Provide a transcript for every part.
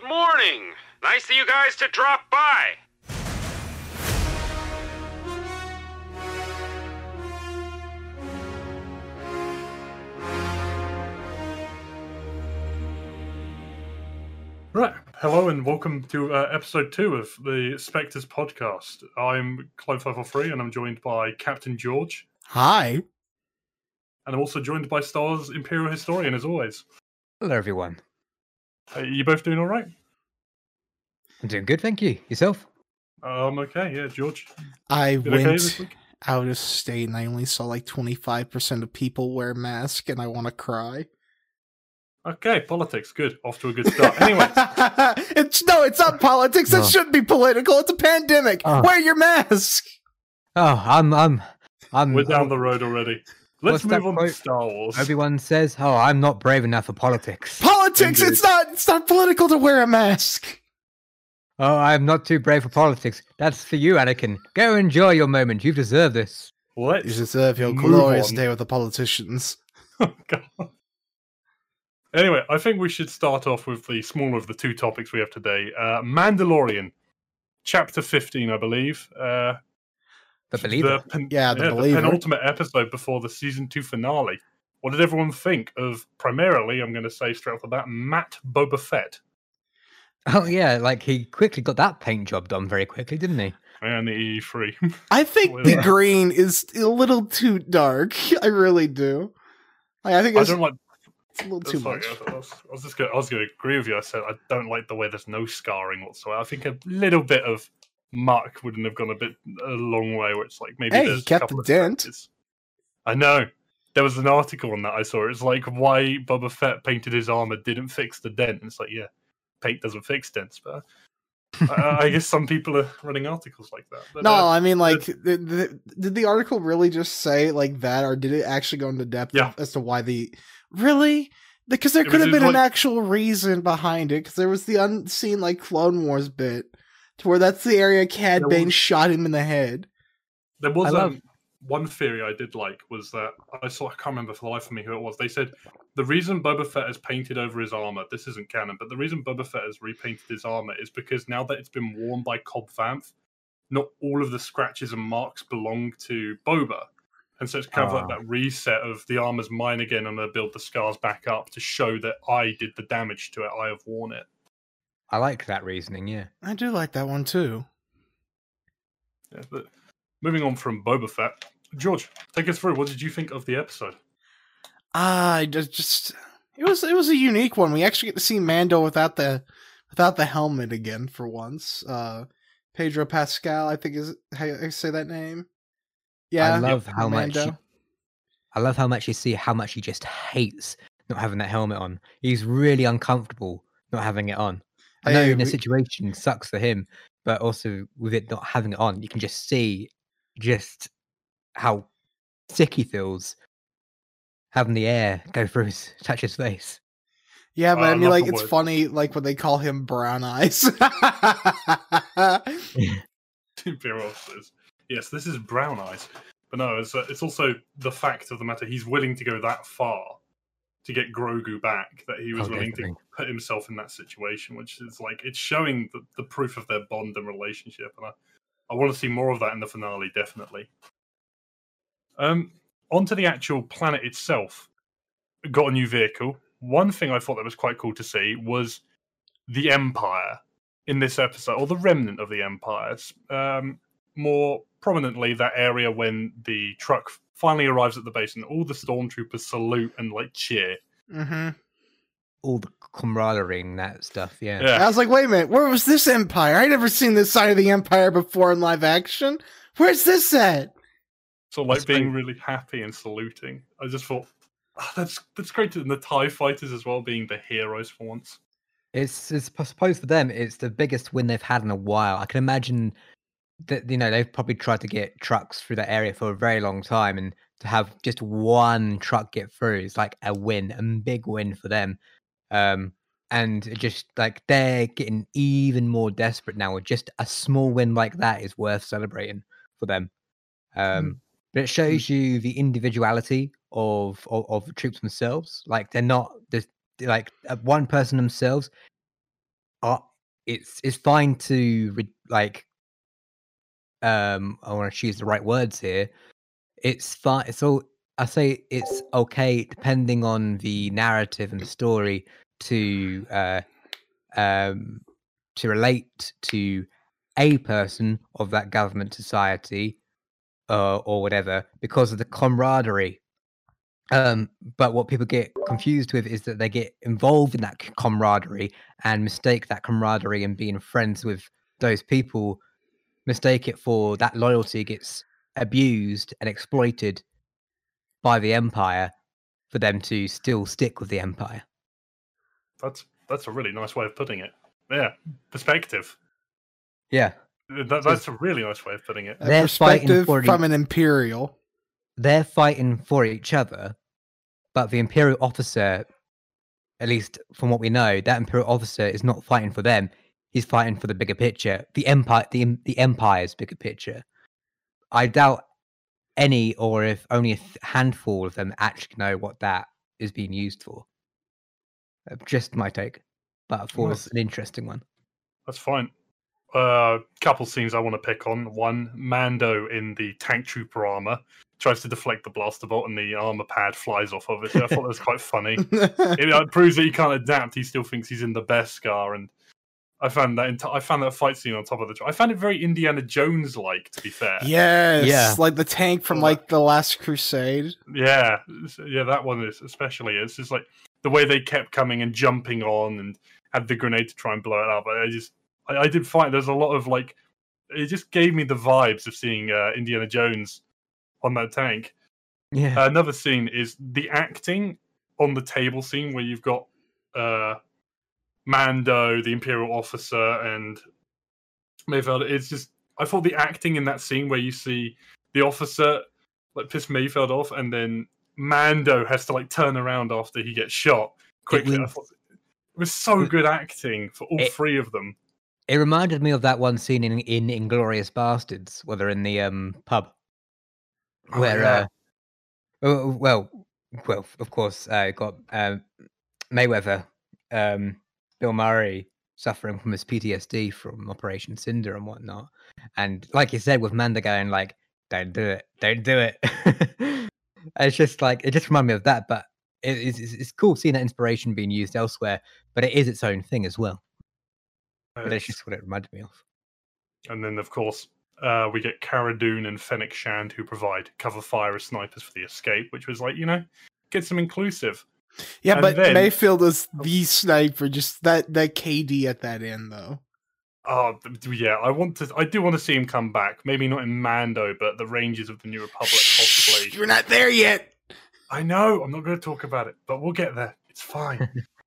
Good morning. Nice of you guys to drop by. Right. Hello and welcome to uh, episode two of the Spectres podcast. I'm Clone 543 and I'm joined by Captain George. Hi. And I'm also joined by Star's Imperial Historian, as always. Hello, everyone. Uh, you both doing all right? I'm doing good, thank you. Yourself? I'm um, okay, yeah, George. I Did okay went this out of state and I only saw like 25% of people wear masks and I want to cry. Okay, politics, good. Off to a good start. Anyway, it's no, it's not politics. It Oh. shouldn't be political. It's a pandemic. Oh. Wear your mask. Oh, I'm, I'm, I'm. we're down the road already. Let's move on to? Star Wars. Obi Wan says, "Oh, I'm not brave enough for politics. Politics. Indeed. It's not. It's not political to wear a mask. Oh, I'm not too brave for politics. That's for you, Anakin. Go enjoy your moment. You deserve this." Let's You deserve your Move glorious on. day with the politicians. Oh, God. Anyway, I think we should start off with the smaller of the two topics we have today. Uh, Mandalorian, chapter 15, I believe. Uh, The believer. pen- Yeah, the believer. penultimate episode before the season two finale. What did everyone think of primarily, I'm going to say straight off the bat, Matt Boba Fett Oh yeah, like he quickly got that paint job done very quickly, didn't he? and the E3? I think the yeah. green is a little too dark. I really do. Like, I think I it's, don't like. it's a little too sorry, much. I was, I was just going. I was going to agree with you. I said I don't like the way there's no scarring whatsoever. I think a little bit of mark wouldn't have gone a bit a long way. Where it's like maybe Hey, he there's a kept couple the of dent. scratches. I know. There was an article on that I saw. It's like why Boba Fett painted his armor didn't fix the dent. It's like yeah, paint doesn't fix dents, but I, I guess some people are running articles like that. But, No, uh, I mean, like, the, the, did the article really just say like that, or did it actually go into depth Yeah. as to why the really? Because there could was have been like- an actual reason behind it. Because there was the unseen like Clone Wars bit, to where that's the area Cad There Bane was- shot him in the head. There was I love- um, one theory I did like was that I saw I can't remember for the life of me who it was. They said the reason Boba Fett has painted over his armor, this isn't canon, but the reason Boba Fett has repainted his armor is because now that it's been worn by Cobb Vanth, not all of the scratches and marks belong to Boba. And so it's kind of like Ah. that reset of the armor's mine again. And I'm going to build the scars back up to show that I did the damage to it. I have worn it. I like that reasoning. Yeah. I do like that one too. Yeah, but moving on from Boba Fett, George, take us through. What did you think of the episode? I just, just it was it was a unique one. We actually get to see Mando without the without the helmet again for once. Uh Pedro Pascal, I think is how you say that name. Yeah, I love how much. Mando. you- I love how much you see how much he just hates not having that helmet on. He's really uncomfortable not having it on. I know Hey, in a situation sucks for him, but also with it not having it on, you can just see just how sick he feels having the air go through his touch his face. Yeah, but Oh, I I mean, like, it's word. funny, like when they call him Brown Eyes. Imperial says, yes, this is brown eyes. But no, it's, uh, it's also the fact of the matter. He's willing to go that far to get Grogu back that he was Oh, willing definitely. to put himself in that situation, which is like, it's showing the, the proof of their bond and relationship. And I, I want to see more of that in the finale, definitely. Um, onto the actual planet itself. Got a new vehicle. One thing I thought that was quite cool to see was the Empire in this episode, or the remnant of the Empire. Um, more prominently, that area when the truck finally arrives at the base and all the stormtroopers salute and like cheer. hmm All the camaraderie and that stuff, yeah. Yeah, I was like, wait a minute, where was this Empire? I'd never seen this side of the Empire before in live action. Where's this at? So like That's being great. really happy and saluting. I just thought "Ah, that's that's great. And the Tie Fighters as well being the heroes for once. It's, it's I suppose for them it's the biggest win they've had in a while. I can imagine that you know they've probably tried to get trucks through that area for a very long time, and to have just one truck get through is like a win, a big win for them. Um, and just like they're getting even more desperate now. Just a small win like that is worth celebrating for them. Um, but it shows you the individuality of, of of the troops themselves. Like they're not just like uh, one person themselves uh, it's it's fine to re- like um I want to choose the right words here. It's fine. It's all I say. It's okay depending on the narrative and the story to uh um to relate to a person of that government society uh, or whatever because of the camaraderie um, but what people get confused with is that they get involved in that camaraderie and mistake that camaraderie and being friends with those people, mistake it for that loyalty gets abused and exploited by the empire for them to still stick with the empire. That's that's a really nice way of putting it. Yeah, perspective. Yeah, That, that's a really nice way of putting it. They're fighting perspective for the- from an imperial. they're fighting for each other, but the imperial officer, at least from what we know, that imperial officer is not fighting for them. He's fighting for the bigger picture, the empire, the the empire's bigger picture. I doubt any, or if only a th- handful of them actually know what that is being used for. Uh, Just my take, but I thought it Well, was an interesting one. That's fine. Uh, couple scenes I want to pick on. One, Mando in the tank trooper armor tries to deflect the blaster bolt, and the armor pad flies off of it. I thought that was quite funny. it uh, proves that he can't adapt. He still thinks he's in the best scar, and I found that enti- I found that fight scene on top of the. I found it very Indiana Jones like. To be fair, yes, Yeah. like the tank from like the Last Crusade. yeah, yeah. That one is especially. It's just like the way they kept coming and jumping on, and had the grenade to try and blow it up. I I just, I, I did find there's a lot of like, it just gave me the vibes of seeing uh, Indiana Jones on that tank. Yeah, another scene is the acting on the table scene where you've got uh Mando, the Imperial officer, and Mayfeld. It's just I thought the acting in that scene where you see the officer like piss Mayfeld off, and then Mando has to like turn around after he gets shot quickly. I was- thought it was so good acting for all It- three of them. It reminded me of that one scene in in Inglorious Bastards, where they're in the um pub. Oh, where yeah. uh, well well of course uh got um mayweather um bill murray suffering from his ptsd from operation cinder and whatnot and like you said with mando going like don't do it don't do it it's just like it just reminded me of that but it, it's it's cool seeing that inspiration being used elsewhere but it is its own thing as well but it's It's- just what it reminded me of And then, of course, uh, we get Cara Dune and Fennec Shand who provide cover fire as snipers for the escape, which was like, you know, get some inclusive. Yeah, And but then- Mayfeld is the sniper. Just that that KD at that end though. Oh, th- th- yeah, I want to. I do want to see him come back. Maybe not in Mando, but the Rangers of the New Republic, possibly. You're not there yet. I know. I'm not going to talk about it, but we'll get there. It's fine.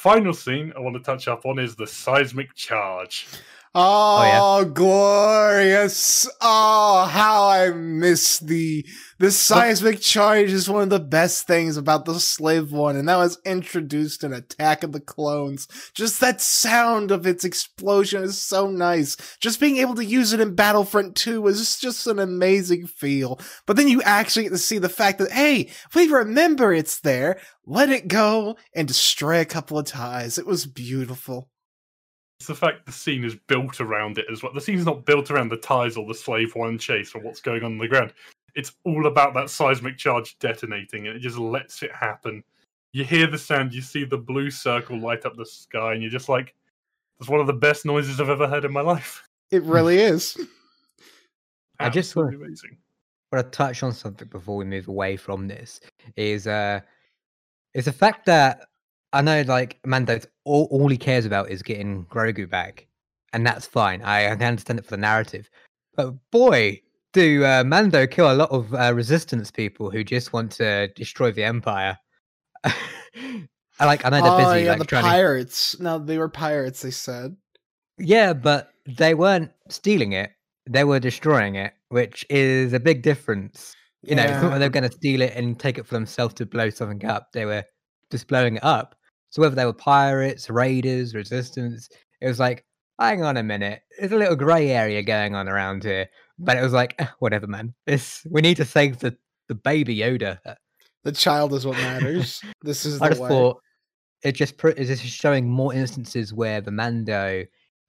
Final scene I want to touch up on is the seismic charge. Oh, oh, glorious! Oh, how I miss the the seismic charge is one of the best things about the slave one, and that was introduced in Attack of the Clones. Just that sound of its explosion is so nice. Just being able to use it in Battlefront 2 was just an amazing feel. But then you actually get to see the fact that hey, we remember it's there. Let it go and destroy a couple of ties. It was beautiful. It's the fact the scene is built around it as well. The scene's not built around the ties or the slave one chase or what's going on on the ground. It's all about that seismic charge detonating, and it just lets it happen. You hear the sound, you see the blue circle light up the sky, and you're just like, "That's one of the best noises I've ever heard in my life." It really is. I just wanna- amazing. want to touch on something before we move away from this is uh is the fact that I know like Mando's all, all he cares about is getting Grogu back, and that's fine. I, I understand it for the narrative, but boy, do uh, Mando kill a lot of uh, resistance people who just want to destroy the Empire. I like I know they're oh busy yeah, like the trying to pirates. No, they were pirates. They said. Yeah, but they weren't stealing it; they were destroying it, which is a big difference. You know, it's not Yeah. like they're going to steal it and take it for themselves to blow something up. They were just blowing it up. So whether they were pirates, raiders, resistance, it was like, hang on a minute, there's a little grey area going on around here. But it was like, "Eh, whatever, man. This we need to save the the baby Yoda. The child is what matters. this is the I just way. thought it just pr- is just showing more instances where the Mando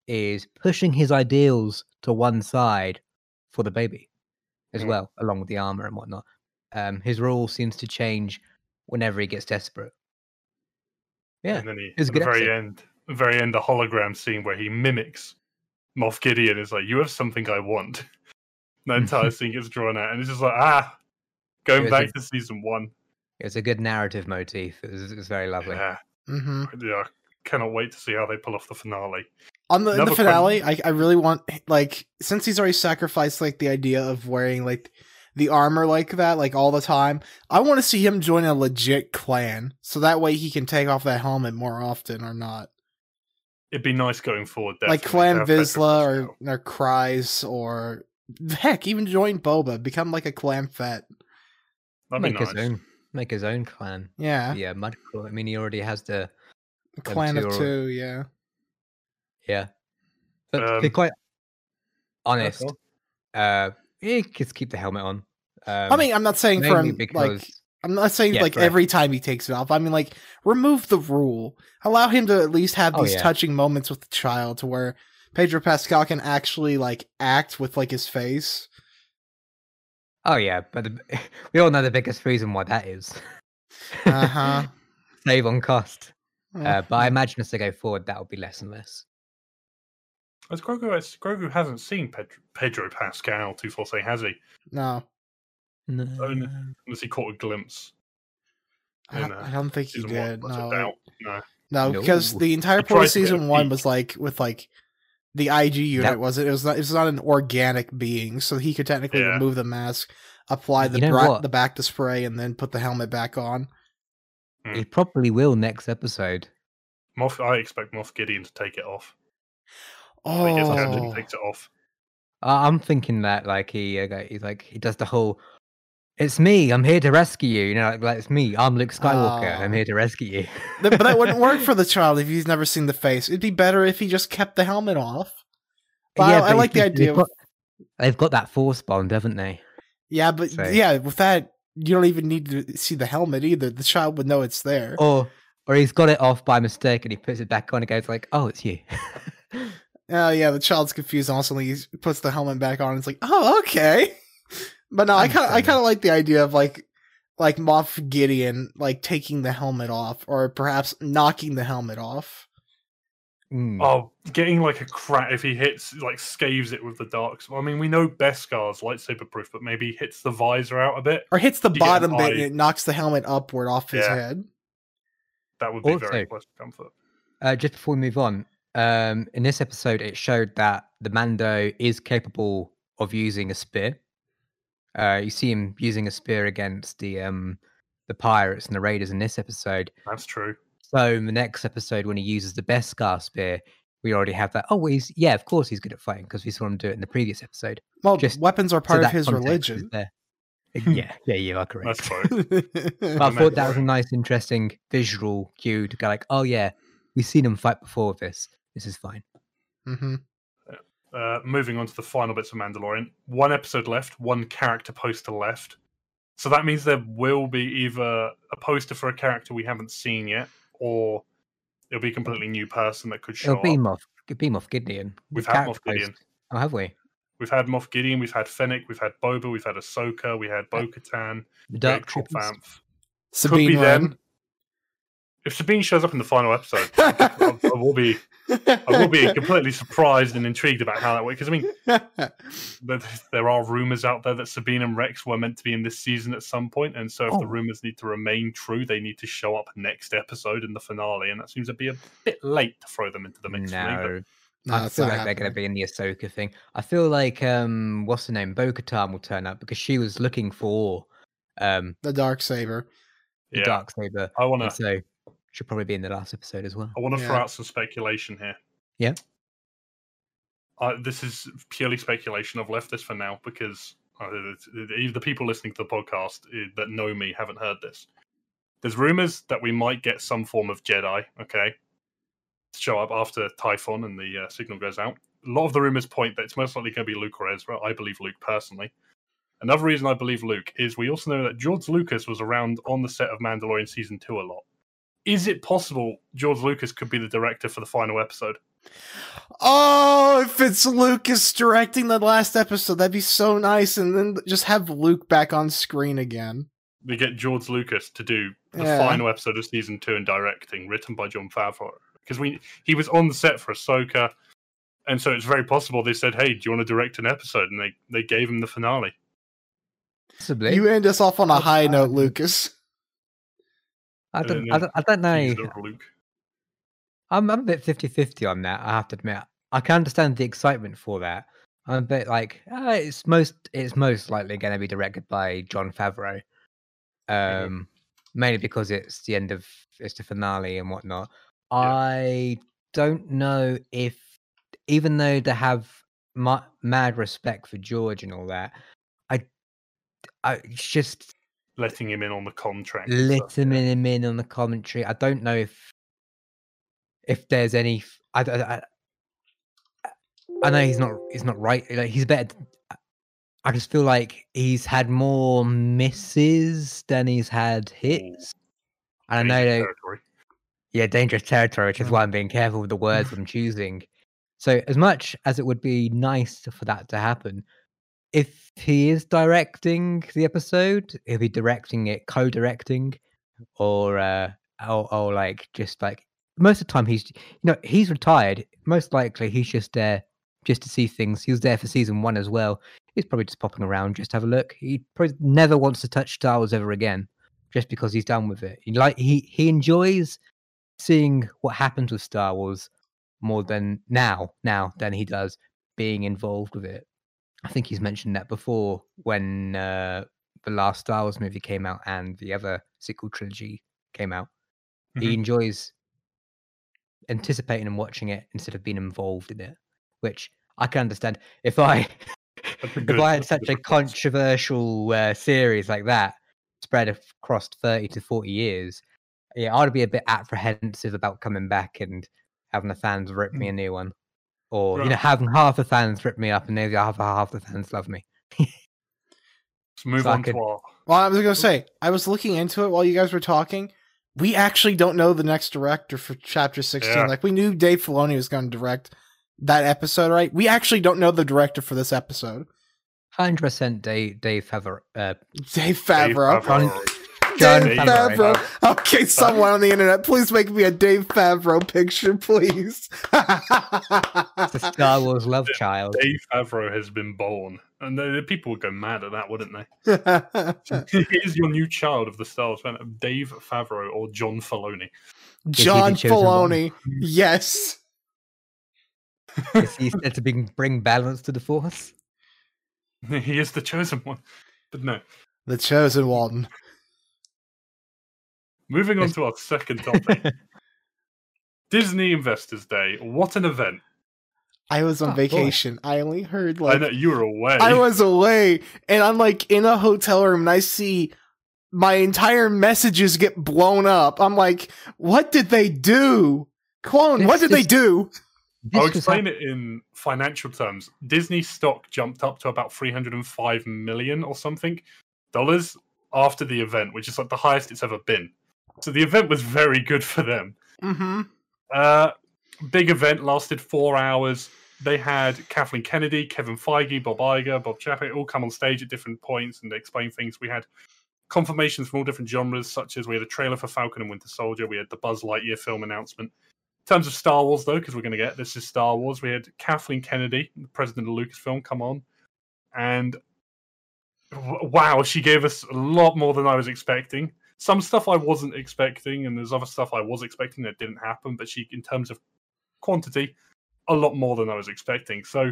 is pushing his ideals to one side for the baby as Mm. well, along with the armor and whatnot. Um, his rule seems to change whenever he gets desperate. Yeah, and then he, was at the very episode. end, the very end, the hologram scene where he mimics Moff Gideon is like, "You have something I want." The entire scene gets drawn out, and it's just like, ah, going was a- back to season one. it's a good narrative motif. It was, it was very lovely. Yeah, hmm yeah, cannot wait to see how they pull off the finale. On the in the Another finale, I, I really want like since he's already sacrificed like the idea of wearing like the armor like that like all the time. I want to see him join a legit clan, so that way he can take off that helmet more often or not. It'd be nice going forward. like definitely, to Clan have Vizsla or or Kryze or heck, even join Boba, become like a clan Fett. That'd be make nice. his own, make his own clan. Yeah, Yeah, Mud I mean, he already has the clan two of are- two. Yeah, yeah. But to be Um, quite honest, all. uh, he just keep the helmet on. Um, I mean, I'm not saying for him because like I'm not saying Yeah, like correct. every time he takes it off. I mean, like remove the rule. Allow him to at least have Oh, these yeah. touching moments with the child, to where Pedro Pascal can actually like act with like his face. oh yeah, but the, we all know the biggest reason why that is. Uh huh. Save on cost. Uh, but I imagine as they go forward, that will be less and less. As Grogu, as Grogu hasn't seen Pedro, Pedro Pascal two four say has he? no, No. no. Unless he caught a glimpse. I, in, uh, I don't think he Season one, did. No, doubt. No, no, because No. the entire He point of to get a season one peek. was like with like the IG unit That- wasn't. It was not. It was not an organic being, so he could technically Yeah. remove the mask, apply the You know bra- the back to spray, and then put the helmet back on. He probably will next episode. Moff. I expect Moff Gideon to take it off. He gets out and Oh, takes it off. I- I'm thinking that like he, uh, he's like he does the whole. It's me. I'm here to rescue you. You know, like, like it's me. I'm Luke Skywalker. I'm Oh. here to rescue you. But that wouldn't work for the child if he's never seen the face. It'd be better if he just kept the helmet off. But I, I but like the idea. They've got, they've got that force bond, haven't they? yeah, but so- yeah, with that, you don't even need to see the helmet either. The child would know it's there. Or or he's got it off by mistake and he puts it back on and goes like, "Oh, it's you." Oh yeah, the child's confused. and Also, he puts the helmet back on. And it's like, oh okay. But no, I kind of, I kind of like the idea of like, like Moff Gideon like taking the helmet off, or perhaps knocking the helmet off. Mm. Oh, getting like a crack if he hits like scaves it with the dark. I mean, we know Beskar's lightsaber proof, but maybe he hits the visor out a bit. Or hits the You bottom bit and it knocks the helmet upward off his Yeah. head. That would be very Also- close to comfort. Uh, just before we move on, um, in this episode, it showed that the Mando is capable of using a spear. Uh, you see him using a spear against the um, the pirates and the raiders in this episode. That's true. So in the next episode, when he uses the Beskar spear, we already have that. Oh, he's yeah, of course he's good at fighting because we saw him do it in the previous episode. Well, Just weapons are So part of his religion. there. yeah, yeah, you are correct. That's true. But I thought that was a nice, interesting visual cue to go like, oh yeah, we've seen him fight before this. This is fine. hmm Uh, moving on to the final bits of Mandalorian. One episode left, one character poster left. So that means there will be either a poster for a character we haven't seen yet, or it'll be a completely new person that could show It'll be up. Moff, be Moff Gideon. We've The had character Moff Gideon. post- Oh, have we? We've had Moff Gideon, we've had Fennec, we've had Boba, we've had Ahsoka, we had Bo Katan, The Dark Cobb Troopers. Vanth. Could Sabine be Wren. them. If Sabine shows up in the final episode, I, I will be I will be completely surprised and intrigued about how that works. Because I mean, there, there are rumors out there that Sabine and Rex were meant to be in this season at some point, and so if the Oh. rumors need to remain true, they need to show up next episode in the finale, and that seems to be a bit late to throw them into the mix. for me, but No, No, I feel not like they're going to be in the Ahsoka thing. I feel like um, what's the name? Bo-Katan will turn up because she was looking for um the dark saber. the yeah, dark saber, I want to so she'll probably be in the last episode as well. I want to throw out some speculation here. Yeah. Uh, this is purely speculation. I've left this for now because uh, the people listening to the podcast uh, that know me haven't heard this. There's rumors that we might get some form of Jedi, okay, To show up after Tython and the uh, signal goes out. A lot of the rumors point that it's most likely going to be Luke or Ezra. I believe Luke personally. Another reason I believe Luke is we also know that George Lucas was around on the set of Mandalorian season two a lot. Is it possible George Lucas could be the director for the final episode? Oh, if it's Lucas directing the last episode, that'd be so nice. And then just have Luke back on screen again. We get George Lucas to do the Yeah. final episode of season two and directing, written by Jon Favreau. Because we he was on the set for Ahsoka, and so it's very possible they said, "Hey, do you want to direct an episode?" And they they gave him the finale. Possibly. You end us off on a high note. Lucas. I don't, I don't, I don't know. I'm, I'm a bit 50 50 on that, I have to admit. I can understand the excitement for that. I'm a bit like, uh, it's most it's most likely going to be directed by Jon Favreau. Mhm. Um, Mainly because it's the end of it's the finale and whatnot. I don't know if, even though they have my, mad respect for George and all that, I, I it's just letting him in on the contract. letting yeah. him in on the commentary. I don't know if if there's any. I I know he's not. He's not right. Like he's better. I- I just feel like he's had more misses than he's had hits. And I know that yeah, dangerous territory, which is why I'm being careful with the words I'm choosing. So, as much as it would be nice for that to happen, if he is directing the episode, he'll be directing it, co-directing, or uh, or, or like just like most of the time he's you know he's retired. Most likely he's just there just to see things. He was there for season one as well. He's probably just popping around just to have a look. He probably never wants to touch Star Wars ever again, just because he's done with it. He like he he enjoys seeing what happens with Star Wars more than now now than he does being involved with it. I think he's mentioned that before when uh, the last Star Wars movie came out and the other sequel trilogy came out. He Mhm. enjoys anticipating and watching it instead of being involved in it, which I can understand. If I a if I had a such a good controversial uh, series like that spread across 30 to 40 years, yeah, I'd be a bit apprehensive about coming back and having the fans rip me a new one. Or, you know, having half the fans rip me up and the other half the fans love me. Let's move So on could- to our. Well, I was gonna say, I was looking into it while you guys were talking. We actually don't know the next director for Chapter 16. Yeah. Like, we knew Dave Filoni was going to direct that episode, right? We actually don't know the director for this episode. 100% Dave, Dave Favreau. Uh, Dave Favreau. Favreau. John Dave Favreau. Favreau. Okay, someone on the internet, please make me a Dave Favreau picture, please. the Star Wars love child. Dave Favreau has been born, and the, the people would go mad at that, wouldn't they? he is your new child of the Star Wars fan, Dave Favreau or John Filoni. John the. Filoni. Yes. Is he said to bring, bring balance to the Force? he is the chosen one. But no. The chosen one. Moving on to our second topic Disney Investors Day. What an event. I was on Oh, boy. vacation. I only heard I know you were away. I was away and I'm like in a hotel room and I see my entire messages get blown up. I'm like, what did they do? Clone, what This did they do? I'll This was explain it in financial terms. Disney stock jumped up to about 305 million or something dollars after the event, which is like the highest it's ever been. So the event was very good for them. Mm-hmm. Uh, big event lasted four hours. They had Kathleen Kennedy, Kevin Feige, Bob Iger, Bob Chapek all come on stage at different points and explain things. We had confirmations from all different genres, such as we had a trailer for Falcon and Winter Soldier. We had the Buzz Lightyear film announcement. In terms of Star Wars, though, because we're going to get this is Star Wars, we had Kathleen Kennedy, the president of Lucasfilm, come on, and wow, she gave us a lot more than I was expecting. Some stuff I wasn't expecting, and there's other stuff I was expecting that didn't happen. But she, in terms of quantity, a lot more than I was expecting. So,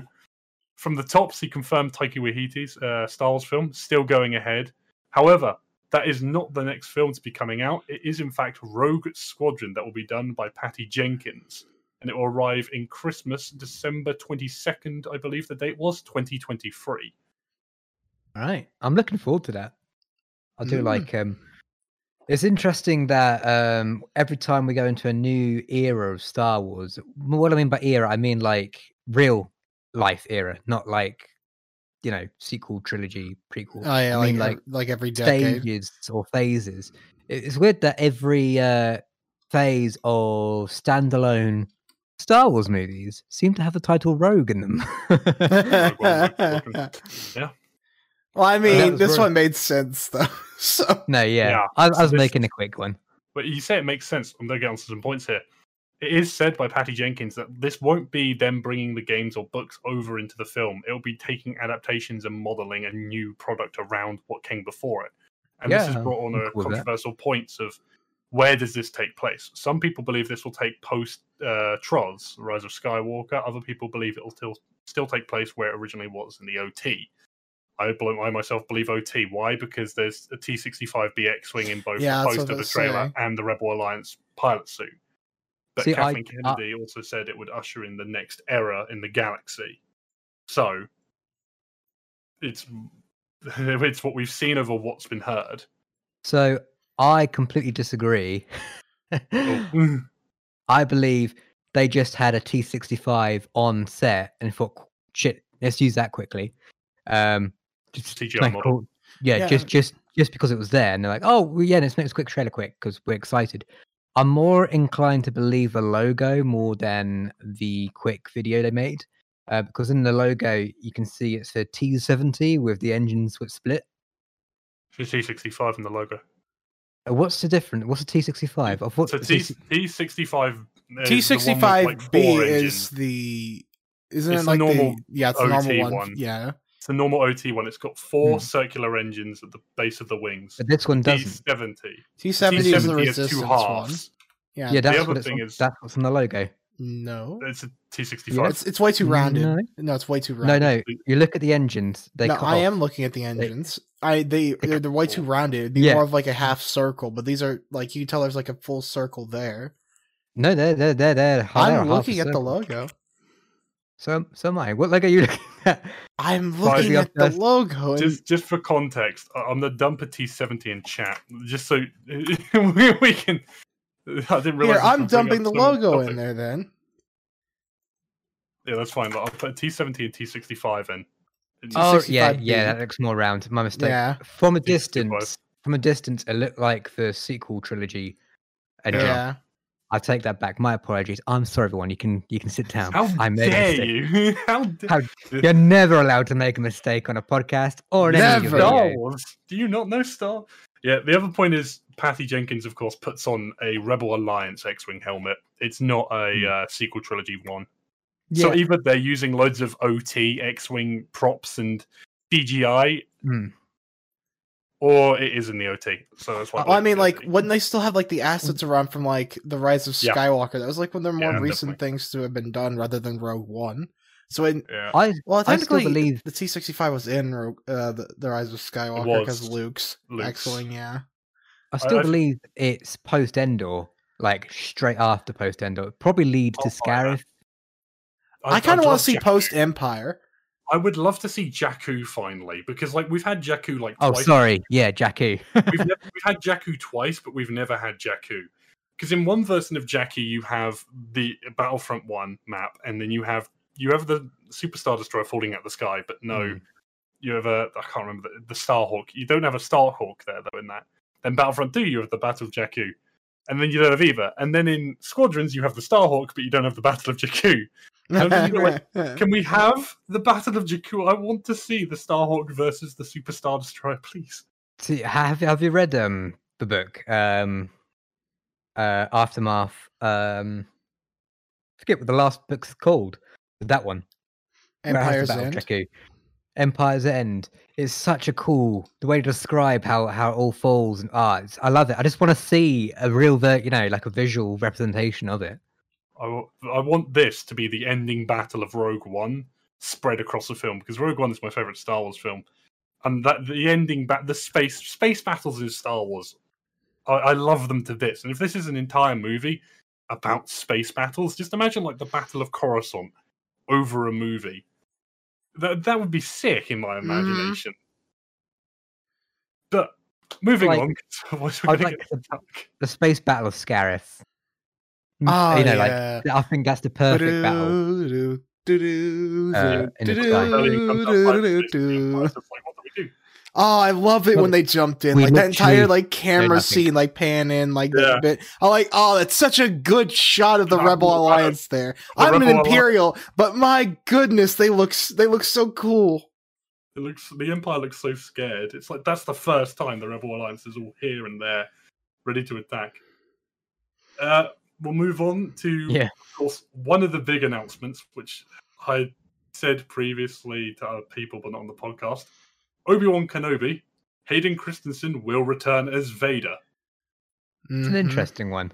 from the tops, he confirmed Taika Waititi's uh, Star Wars film still going ahead. However, that is not the next film to be coming out. It is, in fact, Rogue Squadron that will be done by Patty Jenkins. And it will arrive in Christmas, December 22nd, I believe the date was, 2023. All right. I'm looking forward to that. I do Mm. like um it's interesting that um every time we go into a new era of Star Wars, what I mean by era, I mean like real life era, not like you know, sequel trilogy, prequel. Oh yeah, I like mean like like every decade. stages or phases. It's weird that every uh phase of standalone Star Wars movies seem to have the title Rogue in them. Yeah. Well, I mean, this Rogue. one made sense though. So no, yeah, Yeah, I, I so was this- making a quick one. But you say it makes sense. I'm going to get onto some points here. It is said by Patty Jenkins that this won't be them bringing the games or books over into the film. It'll be taking adaptations and modeling a new product around what came before it. And this has brought on I'm a cool with that. controversial points of where does this take place? Some people believe this will take post uh, TROS, Rise of Skywalker. Other people believe it will still still take place where it originally was in the OT. I, I myself believe OT. Why? Because there's a T65B X-wing in both Yeah, the poster, the trailer, and the Rebel Alliance pilot suit. But See, Kathleen I- Kennedy also said it would usher in the next era in the galaxy. So it's it's what we've seen over what's been heard. So I completely disagree. Oh, I believe they just had a T65 on set and thought, shit, let's use that quickly. Um, just CGI make model. cool- Yeah, Yeah. just just just because it was there, and they're like, oh well, yeah, let's make this quick trailer quick because we're excited. I'm more inclined to believe the logo more than the quick video they made, uh, because in the logo you can see it's a T70 with the engines with split. It's T65 in the logo. Uh, What's the difference? What's a T65? I thought So the T T- T65 T sixty five B is engines. the isn't It's it the like normal the yeah it's the OT normal one. one. yeah It's the normal OT one. It's got four Hmm. circular engines at the base of the wings. but this one doesn't. T70. T seventy is the T70 has resistance two one halves. yeah, Yeah, that's other what thing on, is- that's what's on the logo. no It's a T65. it's it's way too rounded No. no, it's way too No, rounded no. No, you look at the engines. They no, I off. am looking at the engines. I they they're, they're way too rounded. It'd be Yeah. more of like a half circle, but these are like you can tell there's like a full circle there. No, they're they're they're they're. they're I'm looking at the logo. So so am I. What logo are you looking at? I'm looking at the others. logo. And just just for context, uh, I- I'm the dumper T70 in chat, just so we, we can. I didn't realize. Here, I'm dumping the some logo in there. Then Yeah, that's fine. But I'll put T70 and T65 in. It's- Oh yeah, 65B. yeah. That looks more round. My mistake. yeah, From a T65. distance, from a distance, it looked like the sequel trilogy. engine. yeah. I take that back. My apologies. I'm sorry, everyone. You can you can sit down. How I made a dare mistake. you? How dare How- You're never allowed to make a mistake on a podcast or in Never. Star video. Wars? Do you not know Star? Yeah, the other point is Patty Jenkins, of course, puts on a Rebel Alliance X-wing helmet. It's not a Hmm. uh, sequel trilogy one. So either they're using loads of OT X-wing props and CGI, Hmm. Or it is in the OT. So that's why. Well, I mean, like it's when they still have like the assets around from like the Rise of Yeah. Skywalker. That was like one of the more Yeah, recent definitely. Things to have been done, rather than Rogue One. So in Yeah. I well, I still believe the T sixty five was in Rogue, uh, the, the Rise of Skywalker because Luke's, Luke's. X-wing. Yeah, I still I- believe it's post Endor, like straight after post Endor. It Probably leads to I'll buy that. Scarif. I, I'd- kind of want to see post Empire. I would love to see Jakku finally because, like, we've had Jakku like Oh, twice. sorry. Yeah, Jakku. we've, never, we've had Jakku twice, but we've never had Jakku. Because in one version of Jakku, you have the Battlefront One map, and then you have you have the Superstar Destroyer falling out of the sky, but no, Hmm. you have a I can't remember the, the Starhawk. You don't have a Starhawk there though in that. Then Battlefront Two, you have the Battle of Jakku, and then you don't have either. And then in Squadrons, you have the Starhawk, but you don't have the Battle of Jakku. And then you're like, Can we have the Battle of Jakku? I want to see the Starhawk versus the Superstar Destroyer, please. See, have have you read um the book um uh Aftermath um forget what the last book's called that one where it has the Empire's End. Jakku. Empire's End is such a cool the way to describe how how it all falls and ah it's, I love it I just want to see a real you know like a visual representation of it I, w- I want this to be the ending battle of Rogue One spread across the film because Rogue One is my favorite Star Wars film, and that the ending bat the space space battles in Star Wars, I, I love them to bits. And if this is an entire movie about space battles, just imagine like the Battle of Coruscant over a movie. That that would be sick in my imagination. But moving Like- on, 'cause otherwise we're I'd gonna like get? the, the space battle of Scarif. Mm, Oh, you know yeah. like I think that's the perfect battle. Do-do, do-do, Uh, in Oh, I love it Well, when they jumped in, we like that entire literally like camera scene, like pan in, like Yeah. that bit. I like, oh, that's such a good shot of the Yeah, Rebel Alliance there. the I'm an Rebel Alli- Imperial, but my goodness, they look they look so cool. It looks the Empire looks so scared. It's like that's the first time the Rebel Alliance is all here and there, ready to attack. Uh, we'll move on to, Yeah. of course, one of the big announcements, which I said previously to other people, but not on the podcast. Obi Wan Kenobi, Hayden Christensen will return as Vader. It's an Mhm. interesting one.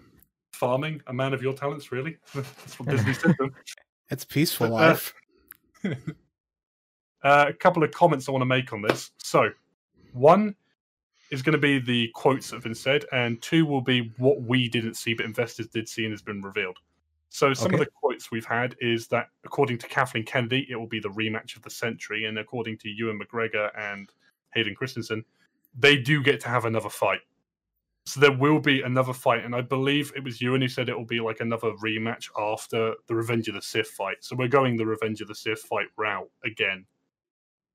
Farming, a man of your talents, really. That's what Disney said to. It's peaceful Uh, life. Uh, a couple of comments I want to make on this. So, one is going to be the quotes that have been said, and two will be what we didn't see but investors did see and has been revealed. So, some of the quotes we've had is that according to Kathleen Kennedy, it will be the rematch of the century, and according to Ewan McGregor and Hayden Christensen, they do get to have another fight. So there will be another fight, and I believe it was Ewan who said it will be like another rematch after the Revenge of the Sith fight. So we're going the Revenge of the Sith fight route again.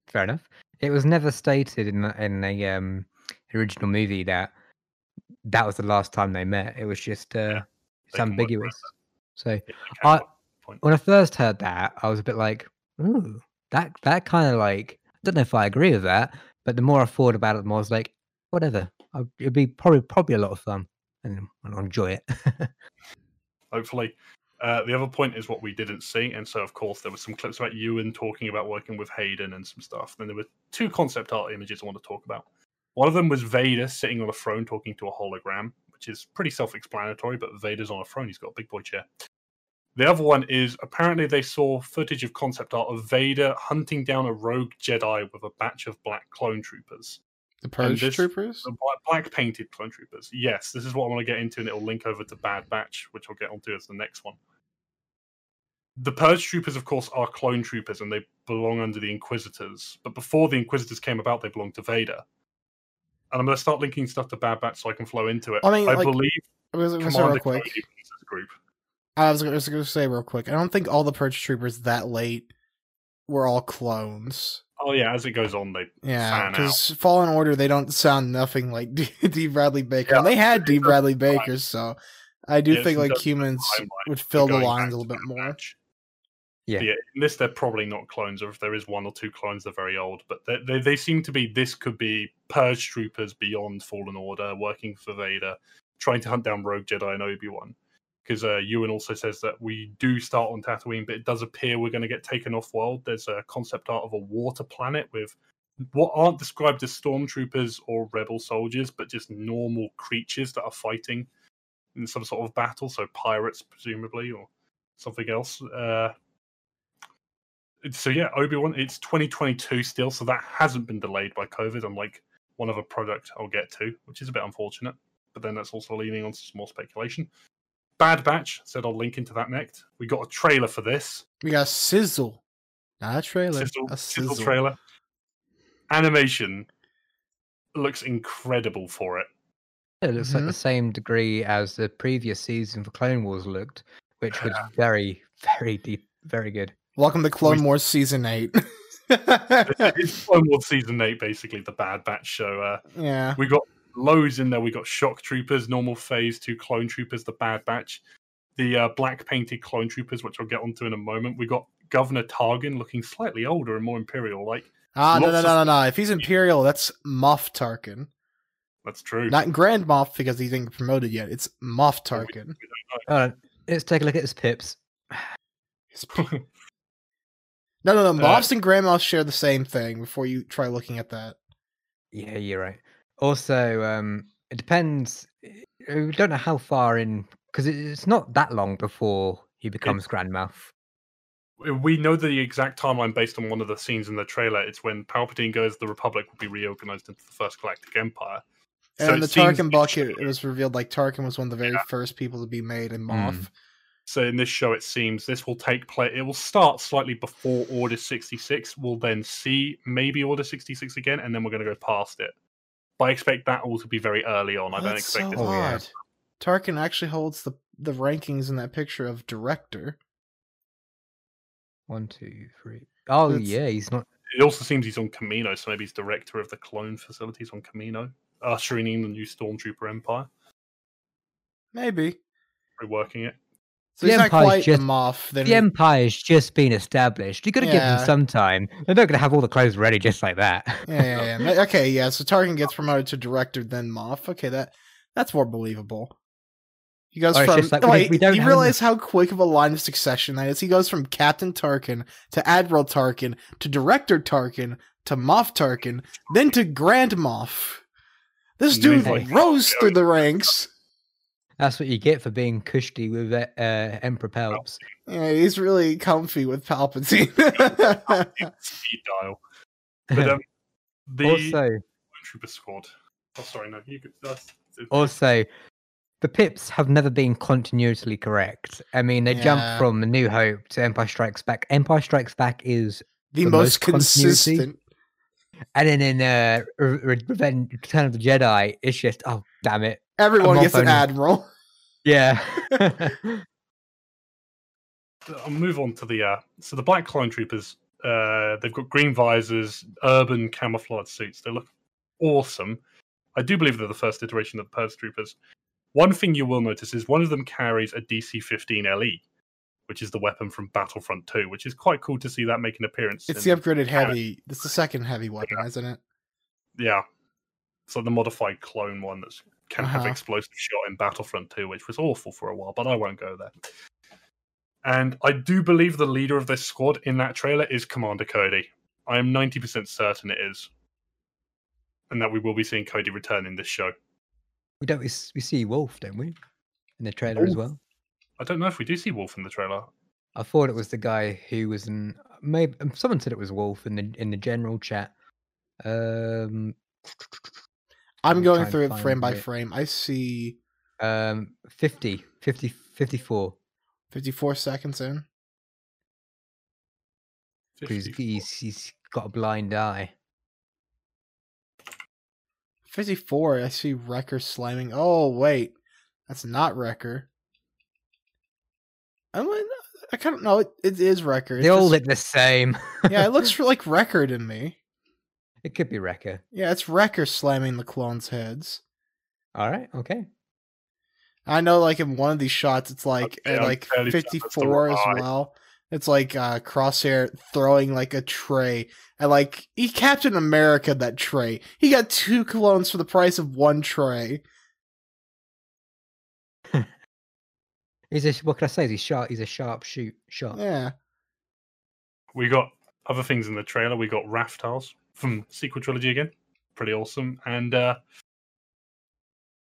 Fair enough. It was never stated in the- in a um, original movie that that was the last time they met. It was just uh, Yeah, it's they can work around ambiguous. So Yeah, I- point. when I first heard that, I was a bit like, "Ooh, that that kind of like." I don't know if I agree with that, but the more I thought about it, the more I was like, "Whatever." I, it'd be probably probably a lot of fun, and I'll enjoy it. hopefully. Uh, the other point is what we didn't see, and so of course there were some clips about Ewan talking about working with Hayden and some stuff. Then there were two concept art images I want to talk about. One of them was Vader sitting on a throne talking to a hologram, which is pretty self-explanatory. But Vader's on a throne; he's got a big boy chair. The other one is apparently they saw footage of concept art of Vader hunting down a rogue Jedi with a batch of black clone troopers. The Purge this- Troopers. The black, black painted clone troopers. Yes, this is what I want to get into, and it'll link over to Bad Batch, which I'll get onto as the next one. The Purge troopers, of course, are clone troopers, and they belong under the Inquisitors. But before the Inquisitors came about, they belonged to Vader. And I'm going to start linking stuff to Bad Batch so I can flow into it. I mean, like, believe I was gonna Commander real quick. Cody runs this group. I was, I was going to say real quick. I don't think all the Purge Troopers that late were all clones. Oh yeah, as it goes on, they Yeah, because Fallen Order they don't sound nothing like D. D. Bradley Baker. Yeah, and they had D. Bradley. Baker, so I do Yeah, think like humans would fill the lines a little bit more. Batch. Yeah. yeah. In this, they're probably not clones, or if there is one or two clones, they're very old. But they, they, they seem to be. This could be Purge troopers beyond Fallen Order, working for Vader, trying to hunt down Rogue Jedi and Obi Wan. Because uh, Ewan also says that we do start on Tatooine, but it does appear we're going to get taken off world. There's a concept art of a water planet with what aren't described as stormtroopers or rebel soldiers, but just normal creatures that are fighting in some sort of battle. So pirates, presumably, or something else. Uh, so yeah, Obi Wan. It's 2022 still, so that hasn't been delayed by COVID. Unlike one other product I'll get to, which is a bit unfortunate. But then that's also leaning on some more speculation. Bad Batch said I'll link into that next. We got a trailer for this. We got Sizzle, not a trailer, Sizzle, a sizzle sizzle. trailer. Animation looks incredible for it. It looks like Mhm. the same degree as the previous season for Clone Wars looked, which was very, very deep, very good. Welcome to Clone We- Wars season eight. it's Clone Wars season eight, basically the Bad Batch show. Uh, yeah, we got loads in there. We got shock troopers, normal phase two clone troopers, the Bad Batch, the uh, black painted clone troopers, which I'll get onto in a moment. We got Governor Tarkin looking slightly older and more imperial like. ah no no no no no. If he's Imperial, that's Moff Tarkin, That's true. not Grand Moff because he didn't promoted yet. It's Moff Tarkin. Hold let's take a look at his pips. No no no. Uh, and Grand Moffs share the same thing. Before you try looking at that. Yeah, you're right. Also, um, it depends. eh, We don't know how far in because it's not that long before he becomes Grand Moff. we know the exact timeline based on one of the scenes in the trailer. It's when Palpatine goes, the Republic will be reorganized into the First Galactic Empire. So And it the seems- Tarkin book, it, it was revealed like Tarkin was one of the very first people to be made in Moff. Mm. So in this show, it seems this will take place. It will start slightly before Order sixty six. We'll then see maybe Order sixty six again, and then we're going to go past it. But I expect that all to be very early on. I don't That's expect so it. Oh, yeah. odd. Tarkin actually holds the the rankings in that picture of director. One, two, three. Oh It's- yeah, he's not. it also seems he's on Kamino, so maybe he's director of the clone facilities on Kamino, ushering in the new Stormtrooper Empire, Maybe. reworking it. So The he's Empire's just- the Then The Empire's just been established. You got to give them some time. They're not going to have all the clothes ready just like that. yeah, yeah, yeah. Okay, yeah. So Tarkin gets promoted to director, then Moff. Okay, that that's more believable. He goes oh, Or from like wait. we don't you realize how quick of a line of succession that is? He goes from Captain Tarkin to Admiral Tarkin to Director Tarkin to Moff Tarkin, then to Grand Moff. This dude rose through the ranks. That's what you get for being cushy with uh, Emperor Palps. Yeah, he's really comfy with Palpatine. Speed dial. But um, the also, Trooper squad. Oh, sorry, no, you could. That's, also, the Pips have never been continuously correct. I mean, they Yeah. jump from A New Hope to Empire Strikes Back. Empire Strikes Back is, the, The most, most consistent. and then in uh, Re- Re- Revenge, Return of the Jedi, it's just oh damn it, Everyone gets an admiral. Yeah. I'll move on to the uh, so the black clone troopers. Uh, they've got green visors, urban camouflage suits. They look awesome. I do believe they're the first iteration of the Purge troopers. One thing you will notice is one of them carries a DC-15 LE, which is the weapon from Battlefront 2, which is quite cool to see that make an appearance. It's the upgraded heavy. It's the second heavy weapon, isn't it? yeah, it's like the modified clone one that can have Uh-huh. explosive shot in Battlefront 2, which was awful for a while, but I won't go there. And I do believe the leader of this squad in that trailer is Commander Cody. I am 90% certain it is. And that we will be seeing Cody return in this show. we don't we, see Wolf, don't we, in the trailer as well? I don't know if we do see Wolf in the trailer. I thought it was the guy who was in. Maybe um, someone said it was Wolf in the in the general chat. Um, I'm me going through it frame by it. frame. I see um, 50, 50, 54. 54 seconds in. He's, 54. he's, he's got a blind eye. 54, I see Wrecker slamming. Oh, wait. That's not Wrecker. I mean, I kind of know it, it is Wrecker. It's They all just- look the same. yeah, it looks like Wrecker to me. It could be Wrecker. Yeah, it's Wrecker slamming the clones' heads. All right, okay. I know, like in one of these shots, it's like Okay, at like fairly certain that's the 54 as well. It's like uh, Crosshair throwing like a tray, and like he Captain America that tray. He got two clones for the price of one tray. He's a what can I say? He's sharp. He's a sharp shoot shot. Yeah, We got other things in the trailer. We got Raftals from sequel trilogy again. Pretty awesome. And uh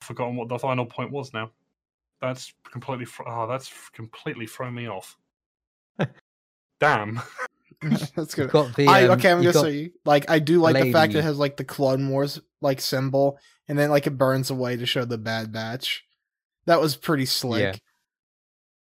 forgotten what the final point was now. That's completely fr- oh, that's f- completely thrown me off. Damn. that's good. got the. I um, okay, I'm gonna got- say like I do like the fact it has like the Clone Wars like symbol, and then like it burns away to show the Bad Batch. That was pretty slick.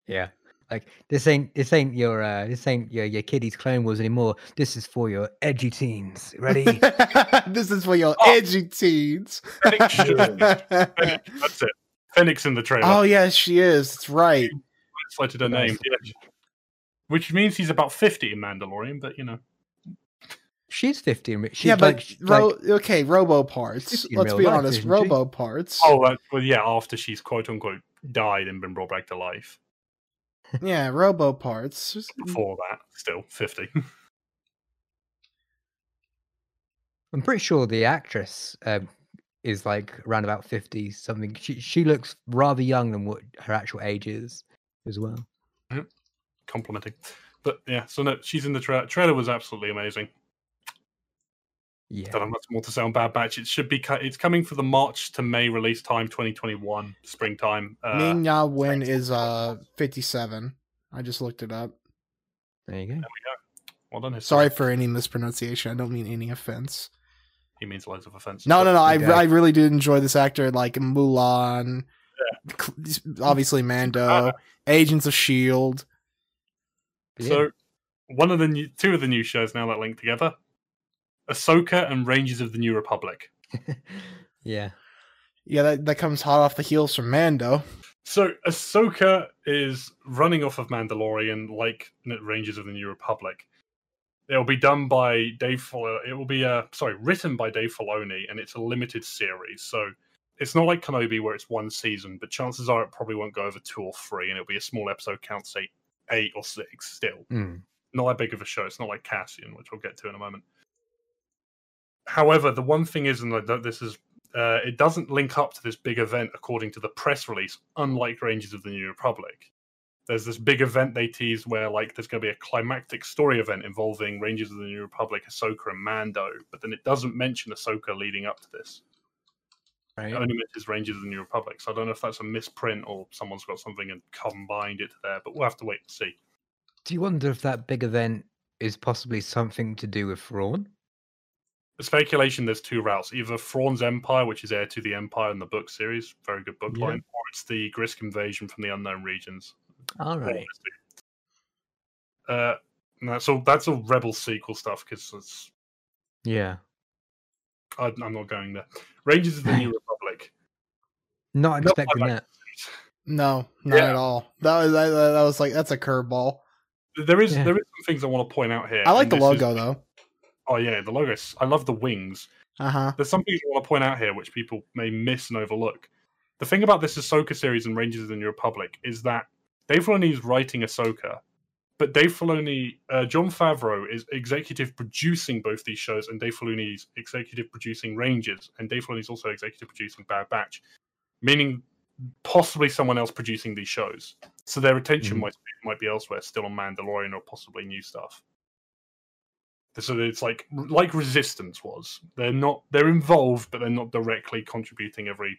Yeah. Like this ain't this ain't your uh this ain't your your kiddies clone wars anymore. This is for your edgy teens. Ready? this is for your Oh. edgy teens. Fennec should- that's it. Fennec's in the trailer. oh yeah, she is. That's right. Cited her Nice. name. Yeah. Which means he's about 50 in Mandalorian, but you know. she's fifty. and She's yeah, but like, ro- like okay, Robo parts. Let's be life, honest, isn't she? Robo parts. Oh, that, well, yeah, after she's quote unquote died and been brought back to life. Yeah, Robo parts. Before that, still 50. I'm pretty sure the actress um, is like around about fifty something. She she looks rather young than what her actual age is as well. Complimenting. But yeah, so no, she's in the trailer. Trailer was absolutely amazing. Yeah. Don't have much more to say on Bad Batch. It should be. cu- It's coming for the March to May release time, 2021 springtime. Uh, Ming Na Wen is uh 57. I just looked it up. There you go. well done. his Sorry for any mispronunciation. I don't mean any offense. He means loads of offense. No, no, no. I, I really did enjoy this actor, like Mulan, cl- obviously Mando, Agents of Shield. But yeah. So one of the new, two of the new shows now that link together, Ahsoka and Rangers of the New Republic. yeah. Yeah, that, that comes hot off the heels from Mando. So Ahsoka is running off of Mandalorian like Rangers of the New Republic. It'll be done by Dave. Fil- It will be uh sorry, written by Dave Filoni, and it's a limited series. So it's not like Kenobi where it's one season, but chances are it probably won't go over two or three, and it'll be a small episode count, say eight or six. Still, Mm. not that big of a show. It's not like Cassian, which we'll get to in a moment. However, the one thing is, and that this is, uh, it doesn't link up to this big event according to the press release. Unlike Rangers of the New Republic, there's this big event they tease where like there's going to be a climactic story event involving Rangers of the New Republic, Ahsoka, and Mando, but then it doesn't mention Ahsoka leading up to this. Right. It only mentions Rangers of the New Republic, so I don't know if that's a misprint or someone's got something and combined it there, but we'll have to wait and see. Do you wonder if that big event is possibly something to do with Thrawn? The speculation there's two routes either Thrawn's Empire, which is heir to the Empire in the book series, very good book Yeah. line, or it's the Grysk invasion from the unknown regions. All One of right. the two. Uh, and that's all. That's all Rebel sequel stuff because it's. Yeah. I, I'm not going there. Rangers of the New Republic. Not Not expecting like- that. No, not Yeah. at all. That was that, that was like that's a curveball. There is Yeah. there is some things I want to point out here. I like the this is- logo though. Oh yeah, the logos. I love the wings. Uh huh. There's some things I want to point out here which people may miss and overlook. The thing about this Ahsoka series and Rangers of the New Republic is that Dave Filoni is writing Ahsoka, but Dave Filoni, uh, Jon Favreau is executive producing both these shows, and Dave Filoni is executive producing Rangers, and Dave Filoni is also executive producing Bad Batch, meaning possibly someone else producing these shows. So their attention Mhm. might might be elsewhere, still on Mandalorian or possibly new stuff. So it's like like Resistance was. They're not they're involved, but they're not directly contributing every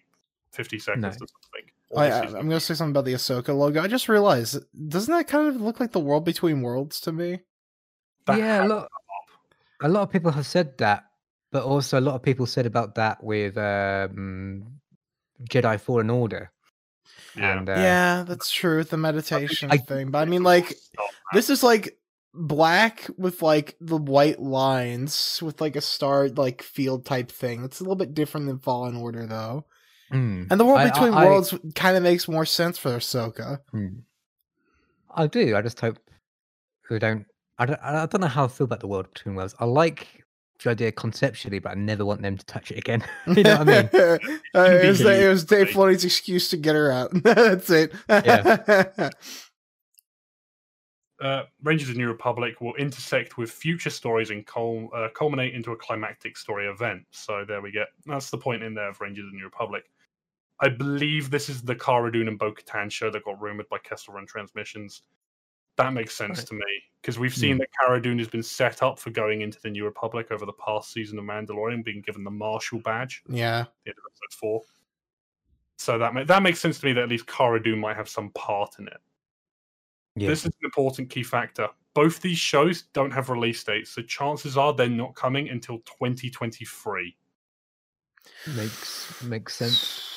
fifty seconds No. to something. I, Or I, season. I'm gonna say something about the Ahsoka logo. I just realized, doesn't that kind of look like the world between worlds to me? That yeah, a lot, a lot of people have said that, but also a lot of people said about that with um, Jedi Fallen Order. Yeah. And, uh, yeah, that's true. The meditation I- thing, but I mean, like, this is like black with like the white lines with like a star like field type thing. It's a little bit different than Fallen Order though. mm, And the world I- between I- worlds kind of makes more sense for Ahsoka. mm. I do. I just hope we don't. I don't. I don't know how I feel about the world between worlds. I like the idea conceptually, but I never want them to touch it again. you know what I mean? Uh, it, was, it was Dave Filoni's excuse to get her out. That's it. Yeah. Uh, Rangers of the New Republic will intersect with future stories and cul- uh, culminate into a climactic story event. So there we get. That's the point in there of Rangers of the New Republic. I believe this is the Cara Dune and Bo Katan show that got rumored by Kessel Run Transmissions. That makes sense Right. to me because we've seen Hmm. that Cara Dune has been set up for going into the New Republic over the past season of Mandalorian, being given the Marshal badge yeah. at the end of episode four. So that ma- that makes sense to me that at least Cara Dune might have some part in it. Yeah. This is an important key factor. Both these shows don't have release dates, so chances are they're not coming until 2023. makes makes sense.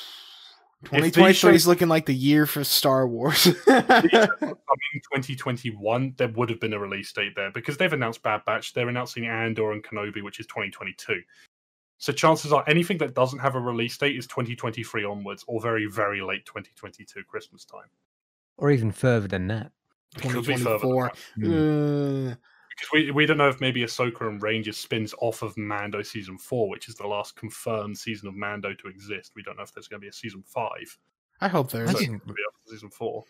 2023 is looking like the year for Star Wars. If these shows were coming 2021, there would have been a release date there because they've announced Bad Batch. They're announcing Andor and Kenobi, which is 2022. So chances are anything that doesn't have a release date is 2023 onwards, or very very late 2022 Christmas time. Or even further than that. It could be further 2024. Mm. Uh, because we, we don't know if maybe Ahsoka and Rangers spins off of Mando season four, which is the last confirmed season of Mando to exist. We don't know if there's going to be a season five. I hope there I is. So it didn't- be after season four.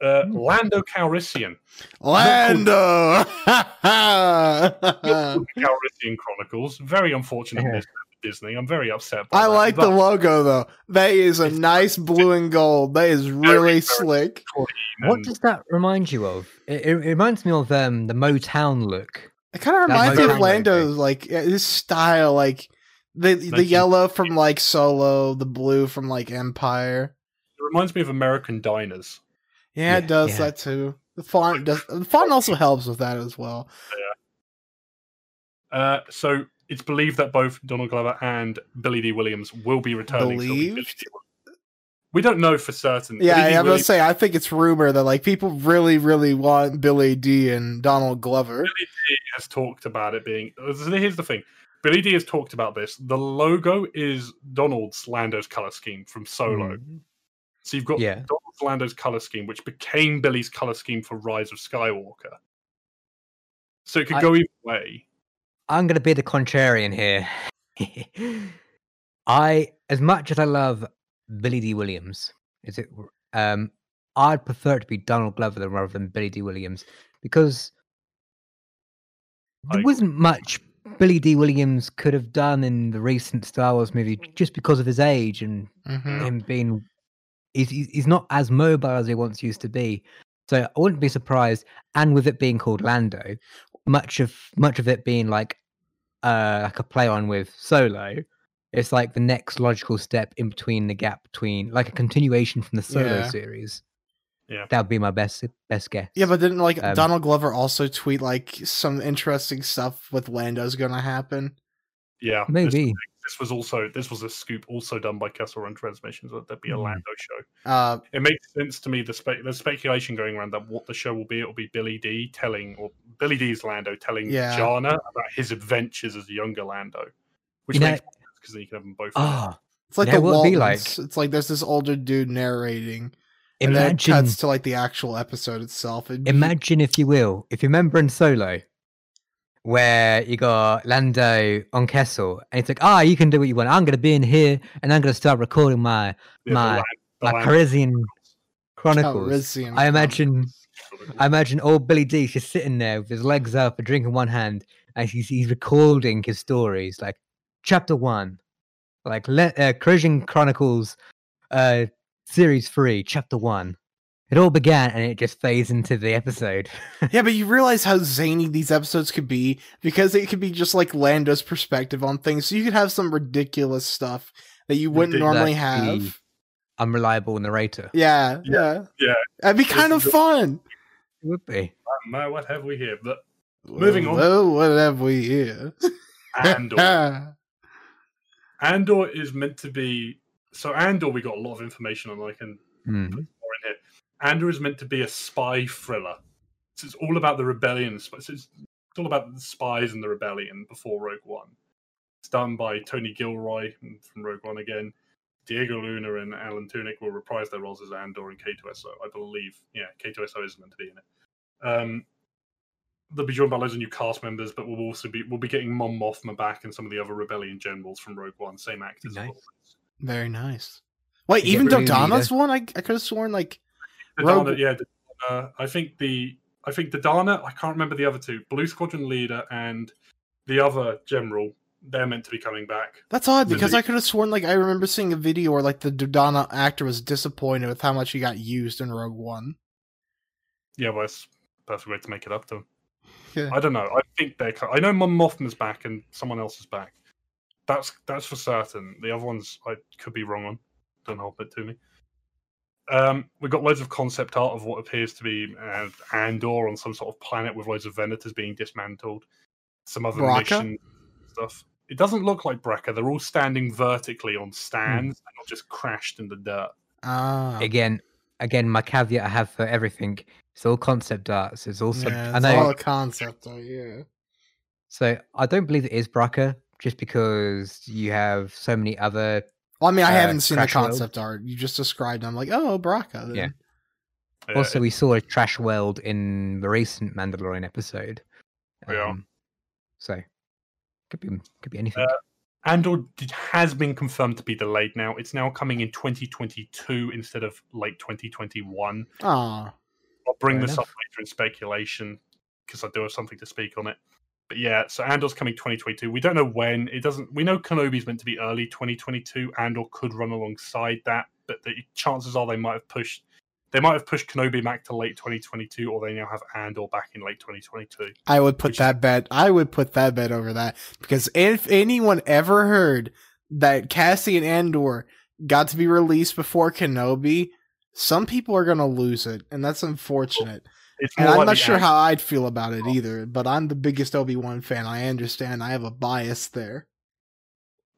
Uh, Hmm. Lando Calrissian, Lando. the Calrissian Chronicles. Very unfortunate Yeah. News for Disney. I'm very upset. By I that, like the logo though. That is a nice blue and gold. That is really very slick. What does that remind you of? It, it reminds me of um, the Motown look. It kind of reminds me of Motown. Lando's like his style, like the the yellow from like Solo, the blue from like Empire. It reminds me of American Diners. Yeah, it does yeah. that too. The font does. The font also helps with that as well. Yeah. Uh, so it's believed that both Donald Glover and Billy D. Williams will be returning. so it'll be Billy Believed? We don't know for certain. Yeah, Billy D. I'm gonna Williams- say I think it's rumor that like people really, really want Billy D and Donald Glover. Billy D has talked about it being. Here's the thing. Billy D has talked about this. The logo is Donald's Lando's color scheme from Solo. Mm. So you've got Yeah. Donald's Lando's color scheme, which became Billy's color scheme for Rise of Skywalker. So it could I- go either way. I'm going to be the contrarian here. I, as much as I love Billy D. Williams, is it? Um, I'd prefer it to be Donald Glover rather than Billy D. Williams because there agree. wasn't much Billy D. Williams could have done in the recent Star Wars movie just because of his age and Mhm. him being he's he's not as mobile as he once used to be. So I wouldn't be surprised, and with it being called Lando, much of much of it being like uh like a play on with Solo, it's like the next logical step in between the gap between like a continuation from the Solo Yeah. series. Yeah. that would be my best best guess. Yeah, but didn't like Um, Donald Glover also tweet like some interesting stuff with Lando's gonna happen? Yeah, maybe This, was also this was a scoop also done by Kessel Run Transmissions that there'd be a Hmm. Lando show. Uh, It makes sense to me. The spe- there's speculation going around that what the show will be. It'll be Billy D telling, or Billy D's Lando telling Yeah. Jana about his adventures as a younger Lando, which You know- makes sense because then you can have them both. oh it's like Yeah, the what be like- It's like there's this older dude narrating, and then it cuts to like the actual episode itself. It'd be- Imagine, if you will, if you remember in Solo, where you got Lando on Kessel, and it's like, ah, you can do what you want. I'm going to be in here, and I'm going to start recording my Yeah, my Lan- my Calrissian Chronicles. Calrissian I imagine, Chronicles. I imagine old Billy D just sitting there with his legs up, a drink in one hand, and he's he's recording his stories, like chapter one, like let uh, Calrissian Chronicles, uh, series three, chapter one. It all began, and it just fades into the episode. Yeah, but you realize how zany these episodes could be because it could be just like Lando's perspective on things. So you could have some ridiculous stuff that you wouldn't normally That'd be- have. unreliable narrator. Yeah, Yeah, yeah, yeah. That'd be kind of is- fun. It would be. Man, what have we here? But Moving on. Well, what have we here? Andor. Andor is meant to be. So Andor, we got a lot of information on. I can Hmm. More in here. Andor is meant to be a spy thriller. So it's all about the rebellion. So it's, it's all about the spies and the rebellion before Rogue One. It's done by Tony Gilroy from Rogue One again. Diego Luna and Alan Tudyk will reprise their roles as Andor and K2SO, I believe. Yeah, K2SO is meant to be in it. Um, they'll be joined by loads of new cast members, but we'll also be we'll be getting Mon Mothma back and some of the other rebellion generals from Rogue One, same actors. as Nice. Very nice. Wait, You even get really one? I, I could have sworn like The Rogue- Dana, yeah. Dana- I think the I think the Dana. I can't remember the other two. Blue Squadron leader and the other general. They're meant to be coming back. that's odd because. I could have sworn like I remember seeing a video where like the Dodonna actor was disappointed with how much he got used in Rogue One. Yeah, well, it's a perfect way to make it up to him. Yeah. I don't know. I think they're. I know Mon Mothma's back and someone else is back. That's that's for certain. The other ones I could be wrong on. Don't hold it to me. Um, we've got loads of concept art of what appears to be uh, Andor on some sort of planet with loads of Venators being dismantled. Some other Bracca? mission stuff. It doesn't look like Bracca. They're all standing vertically on stands and not just crashed in the dirt. Ah, Again, again, my caveat I have for everything. It's all concept arts. It's also yeah, I know. all concept. Art, yeah. So I don't believe it is Bracca, just because you have so many other. Well, I mean, I Uh, haven't seen the Crash World. concept art. You just described. it. I'm like, oh, Bracca. Then. Yeah. Yeah, Also, we saw a trash world in the recent Mandalorian episode. Yeah. Um, so could be could be anything. Andor did, has been confirmed to be delayed now. It's now coming in 2022 instead of late 2021. Ah, I'll bring Fair this enough. up later in speculation because I do have something to speak on it. But yeah, so Andor's coming 2022. We don't know when. It doesn't. We know Kenobi's meant to be early 2022. Andor could run alongside that, but the chances are they might have pushed. They might have pushed Kenobi back to late 2022, or they now have Andor back in late 2022. I would put that bet. I would put that bet over that because if anyone ever heard that Cassian Andor got to be released before Kenobi, some people are gonna lose it, and that's unfortunate. It's And I'm not sure Andor- how I'd feel about it either. But I'm the biggest Obi Wan fan. I understand. I have a bias there.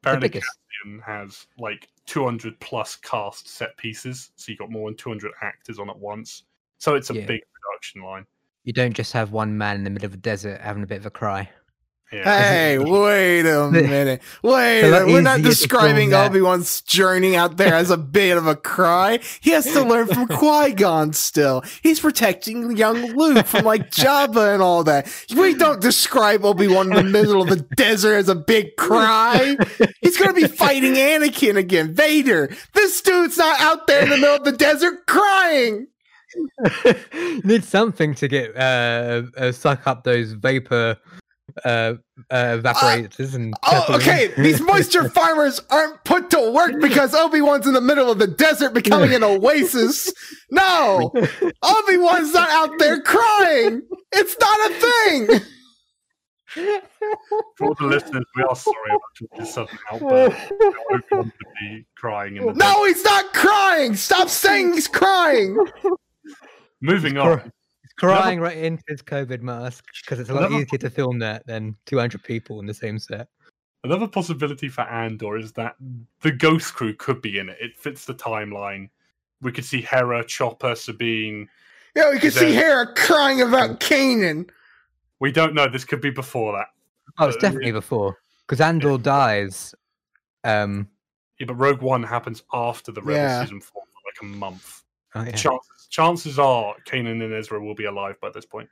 Apparently, biggest. Cassian has like 200 plus cast set pieces, so you got more than 200 actors on at once. So it's a Yeah. big production line. you don't just have one man in the middle of a desert having a bit of a cry. Yeah. Hey, wait a minute. Wait, a a minute. we're not easier to film describing. Obi Wan's journey out there as a bit of a cry. He has to learn from Qui Gon still. He's protecting young Luke from like Jabba and all that. We don't describe Obi Wan in the middle of the desert as a big cry. He's going to be fighting Anakin again, Vader. This dude's not out there in the middle of the desert crying. need something to get uh, uh suck up those vapor uh, uh evaporators and Oh, okay. These moisture farmers aren't put to work because Obi Wan's in the middle of the desert becoming an oasis. No, Obi Wan's not out there crying. It's not a thing. For all the listeners, we are sorry about George's sudden outburst. Obi Wan to be crying in the No, he's not crying. Stop saying he's crying. Moving He's on. Cry- He's crying right into his COVID mask because it's a lot Another- easier to film that than 200 people in the same set. Another possibility for Andor is that the Ghost Crew could be in it. It fits the timeline. We could see Hera, Chopper, Sabine. Yeah, we could see Then- Hera crying about Kanan. We don't know. This could be before that. Oh, it's Uh, definitely before because Andor dies. Um, Yeah, but Rogue One happens after the Rebel Yeah. season four, for like a month. oh, yeah. Chances, chances are Kanan and Ezra will be alive by this point.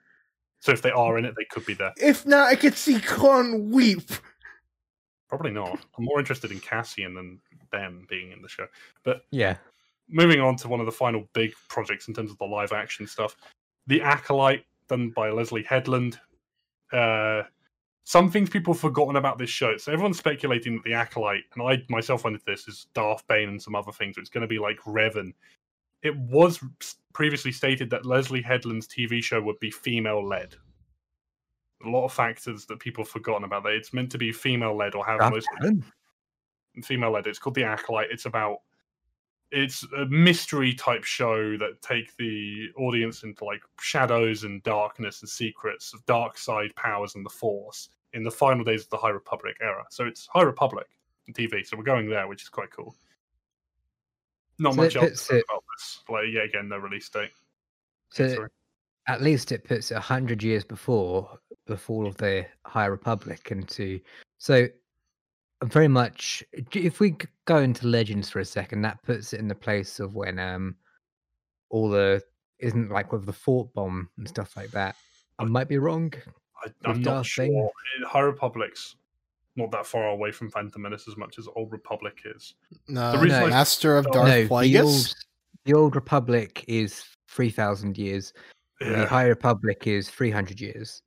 So if they are in it, they could be there. If not, I could see Con weep. Probably not. I'm more interested in Cassian than them being in the show. But yeah. moving on to one of the final big projects in terms of the live action stuff, The Acolyte, done by Leslie Headland. Uh, some things people have forgotten about this show. So everyone's speculating that The Acolyte, and I myself went into this, is Darth Bane and some other things. It's going to be like Revan. It was previously stated that Leslie Headland's TV show would be female led. A lot of factors that people have forgotten about that. It's meant to be female led or have Darth most female led. It's called The Acolyte. It's about it's a mystery type show that take the audience into like shadows and darkness and secrets of dark side powers and the Force in the final days of the High Republic era. So it's High Republic TV. So we're going there, which is quite cool. Not So much else to it- about this. Like yeah, again, the release date. So Sorry. at least it puts it a hundred years before the fall of the High Republic into so I'm very much if we go into legends for a second that puts it in the place of when um all the isn't like with the fort bomb and stuff like that i might be wrong I, I'm not sure. Uh, High Republic's not that far away from Phantom Menace as much as Old Republic is. No, The reason I- Master of No, Darth no the old, the old republic is 3000 years. The high republic is 300 years.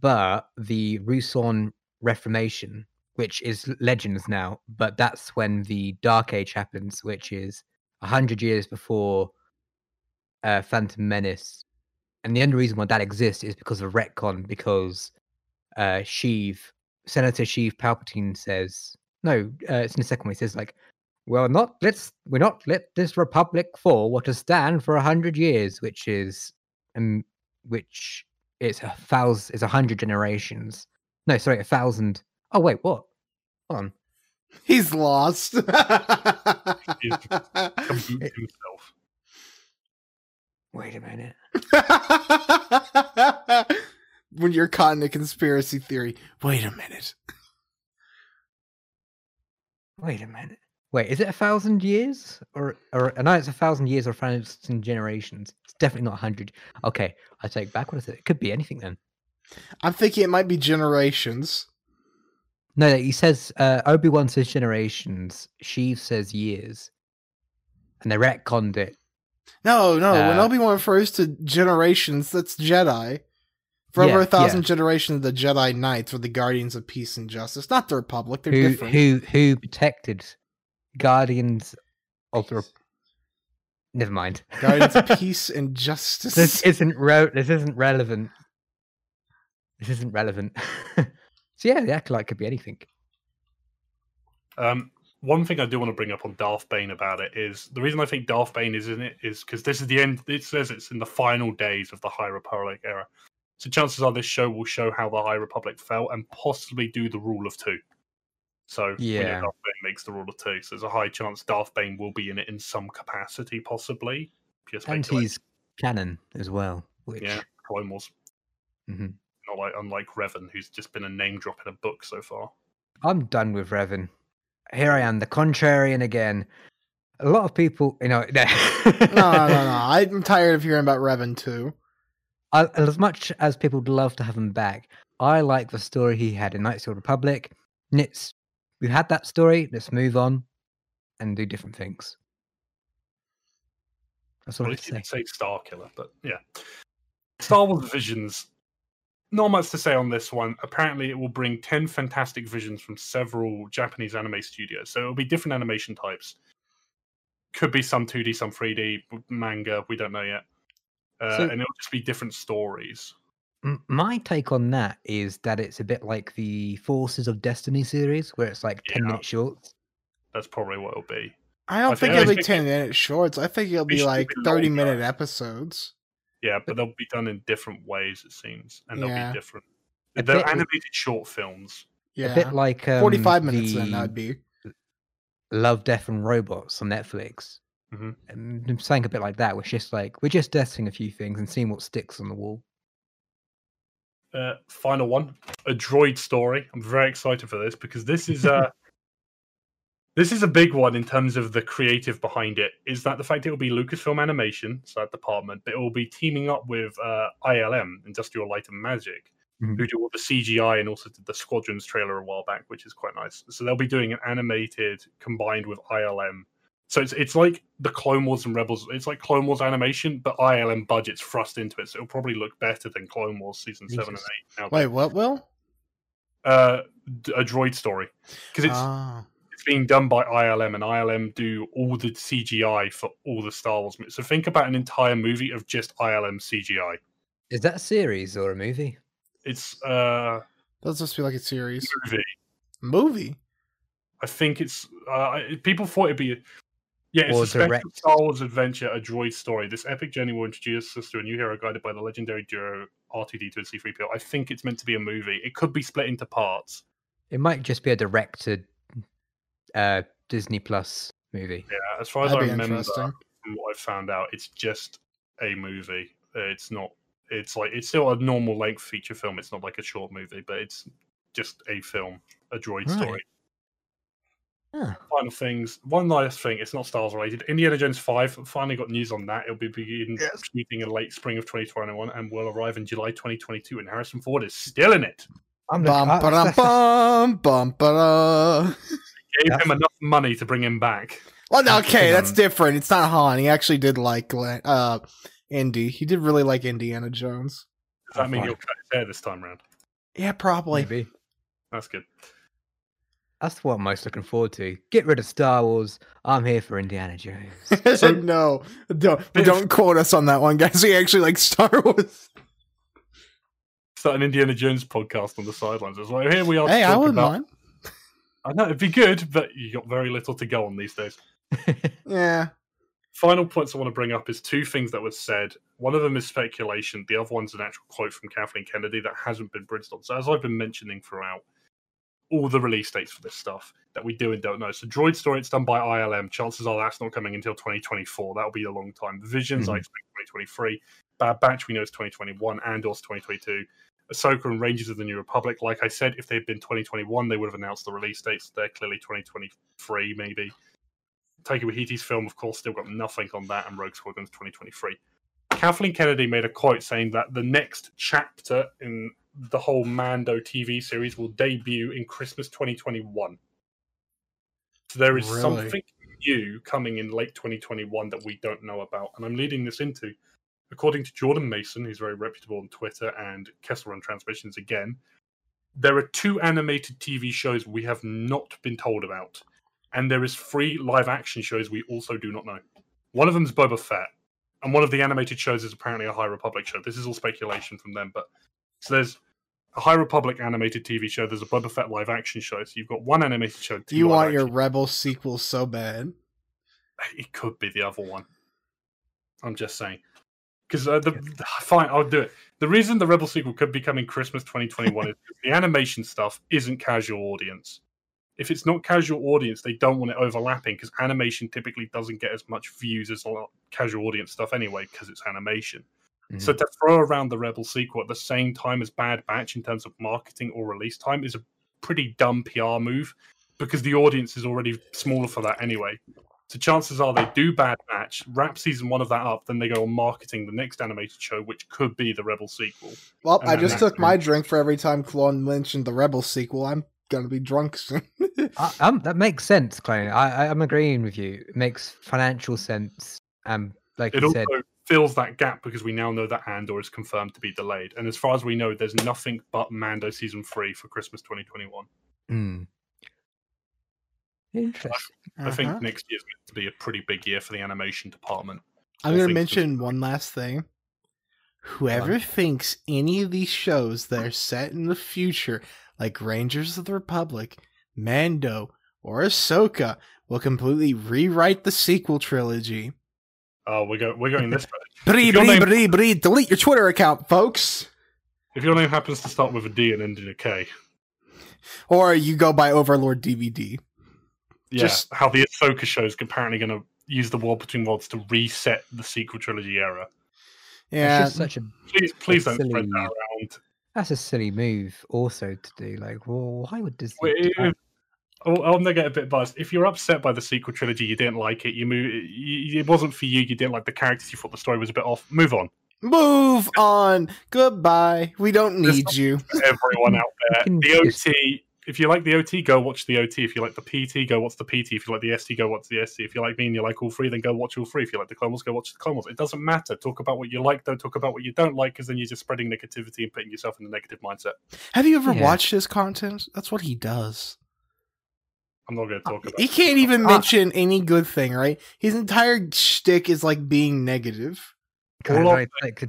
But the ruusan reformation which is legends now but that's when the dark age happens which is 100 years before uh, phantom menace. And the only reason why that exists is because of retcon because uh sheev senator sheev palpatine says no uh, it's in the second one he says like well not let's we're not let this republic fall what to stand for a hundred years which is um which it's a thousand it's a hundred generations no sorry a thousand oh wait what hold on He's lost. Kaboot himself. wait a minute when you're caught in a conspiracy theory, wait a minute. wait a minute wait is it a thousand years or or i know it's a thousand years or a thousand generations it's definitely not a hundred okay i take back what I said. it could be anything then I'm thinking it might be generations. no he says uh obi-wan says generations sheev says years and they retconned it No, no. when Uh, Obi Wan refers to generations, that's Jedi. For over a thousand yeah. generations, the Jedi Knights were the guardians of peace and justice, not the Republic. They're who different. who who protected guardians of the Rep- never mind guardians of peace and justice. this isn't re- this isn't relevant this isn't relevant so yeah the acolyte could be anything Um, one thing I do want to bring up on Darth Bane about it is the reason I think Darth Bane is in it is because this is the end. It says it's in the final days of the High Republic era. So chances are this show will show how the High Republic fell and possibly do the rule of two. So Yeah. Darth Bane makes the rule of two. So there's a high chance Darth Bane will be in it in some capacity, possibly. Pure and he's canon as well which yeah, Clone Wars. Mhm. not like unlike Revan, who's just been a name drop in a book so far. I'm done with Revan. Here I am, the contrarian again. A lot of people, you know, No, no, no, no. I'm tired of hearing about Revan too. I, as much as people would love to have him back, I like the story he had in Knights of the Republic. And it's we've had that story. Let's move on and do different things. That's all Well, I if have to say. say Star Killer, but yeah. Star Wars Visions. Not much to say on this one. Apparently, it will bring 10 fantastic visions from several Japanese anime studios. So it'll be different animation types. Could be some 2D, some 3D, manga, we don't know yet. Uh, So- and it'll just be different stories. My take on that is that it's a bit like the Forces of Destiny series, where it's like ten Yeah. minute shorts. That's probably what it'll be. I don't I think think- it'll be think 10 minute shorts. I think it'll be should like be 30 longer. minute episodes. Yeah, but they'll be done in different ways, it seems. And they'll Yeah. be different. A They're bit- animated short films. Yeah. A bit like um, 45 minutes then, the that'd be. Love, Death, and Robots on Netflix. Mhm. And saying a bit like that. We're just like we're just testing a few things and seeing what sticks on the wall. uh, final one, a droid story. I'm very excited for this because this is uh, this is a big one in terms of the creative behind it. Is that the fact it will be Lucasfilm Animation, so that department, but it will be teaming up with uh, ILM, Industrial Light and Magic, Mhm. who do all the CGI and also did the Squadrons trailer a while back, which is quite nice. So they'll be doing an animated combined with ILM. So it's it's like the Clone Wars and Rebels. It's like Clone Wars animation, but ILM budgets thrust into it, so it'll probably look better than Clone Wars season seven and eight. Now Wait, what, Will? uh, d- a droid story because it's Ah. it's being done by ILM, and ILM do all the CGI for all the Star Wars. mo- So think about an entire movie of just ILM CGI. Is that a series or a movie? It's uh That'll just be like a series. movie. Movie? I think it's uh, people thought it'd be. Yeah, it's Or a special direct. Star Wars adventure, a droid story. This epic journey will introduce us to a new hero guided by the legendary duo R2D2 and C3PO. I think it's meant to be a movie. It could be split into parts. It might just be a directed uh, Disney Plus movie. Yeah, as far as That'd I be remember, from what I've found out, it's just a movie. Uh, It's not. It's like it's still a normal length feature film. It's not like a short movie, but it's just a film, a droid Right. story. Huh. Final things. One last thing. It's not Star Wars related. Indiana Jones Five finally got news on that. It'll be begin Yes. shooting in late spring of 2021 and will arrive in July 2022. And Harrison Ford is still in it. I'm Bum, looking- ba-dum, that's- bum, bum, ba-da. Gave That's- him enough money to bring him back. Well, no, okay, that's different. It's not Han. He actually did like uh, Indy. He did really like Indiana Jones. Does that Oh, mean fine. he'll cut his hair this time round? Yeah, probably. Maybe. That's good. That's what I'm most looking forward to. Get rid of Star Wars. I'm here for Indiana Jones. So- no, don't don't quote us on that one, guys. We actually like Star Wars. Start an Indiana Jones podcast on the sidelines. It's like here we are. Hey, I wouldn't about mind. I know it'd be good, but you got very little to go on these days. Yeah, Final points I want to bring up is two things that were said. One of them is speculation. The other one's an actual quote from Kathleen Kennedy that hasn't been bridged on. So as I've been mentioning throughout, all the release dates for this stuff that we do and don't know. So Droid Story, it's done by ILM. Chances are that's not coming until 2024. That'll be a long time. Visions, I Mhm. expect 2023. Bad Batch, we know is 2021. Andor's 2022. Ahsoka and Rangers of the New Republic. Like I said, if they'd been 2021, they would have announced the release dates. They're clearly 2023, maybe. Taika Waititi's film, of course, still got nothing on that, and Rogue Squadron's 2023. Kathleen Kennedy made a quote saying that the next chapter in the whole Mando TV series will debut in Christmas 2021. So there is Really? something new coming in late 2021 that we don't know about. And I'm leading this into, according to Jordan Maison, who's very reputable on Twitter, and Kessel Run Transmissions again, there are two animated TV shows we have not been told about. And there is three live action shows we also do not know. One of them is Boba Fett, and one of the animated shows is apparently a High Republic show. This is all speculation from them, but so there's a High Republic animated TV show. There's a Boba Fett live action show. So you've got one animated show. two you want your action- Rebel sequel so bad. It could be the other one. I'm just saying. Because uh, the, the- fine, I'll do it. The reason the Rebel sequel could be coming Christmas 2021 is the animation stuff isn't casual audience. If it's not casual audience, they don't want it overlapping because animation typically doesn't get as much views as a lot casual audience stuff anyway because it's animation. Mm. So to throw around the Rebel sequel at the same time as Bad Batch in terms of marketing or release time is a pretty dumb PR move because the audience is already smaller for that anyway. So chances are they do Bad Batch, wrap season one of that up, then they go on marketing the next animated show, which could be the Rebel sequel. Well, And I just took my drink for every time Clone mentioned the Rebel sequel. I'm gonna be drunk soon. I, um, that makes sense, Clay. I, I, I'm agreeing with you. It makes financial sense. Um, like It you also said, fills that gap because we now know that Andor is confirmed to be delayed. And as far as we know, there's nothing but Mando season three for Christmas 2021. mm. interesting. I think Uh-huh. next year's going to be a pretty big year for the animation department. I'm gonna think mention one last thing. Whoever thinks any of these shows that are set in the future, like Rangers of the Republic, Mando, or Ahsoka, will completely rewrite the sequel trilogy. Oh, we're, go- we're going this way. Bree, bree, name- bree, bree, delete your Twitter account, folks. If your name happens to start with a D and end in a K, Or you go by Overlord DVD. yeah, Just- how the Ahsoka show is apparently going to use the World Between Worlds to reset the sequel trilogy era. Yeah, It's just such a Please, please don't Silly. spread that around. That's a silly move also to do. Like, well, why would Disney? Wait, do that? Oh, oh, I'm gonna get a bit buzzed. If you're upset by the sequel trilogy, you didn't like it. You move. You, it wasn't for you. You didn't like the characters. You thought the story was a bit off. Move on. move on. Goodbye. We don't need you. Everyone out there, can the OT. If you like the OT, go watch the OT. If you like the PT, go watch the PT. If you like the ST, go watch the ST. If you like me and you like all three, then go watch all three. If you like the Clone Wars, go watch the Clone Wars. It doesn't matter. Talk about what you like. Don't talk about what you don't like, because then you're just spreading negativity and putting yourself in a negative mindset. Have you ever Yeah. watched his content? That's what he does. I'm not going to talk about. He can't even Ah. mention any good thing, right? His entire shtick is like being negative. God, all I take.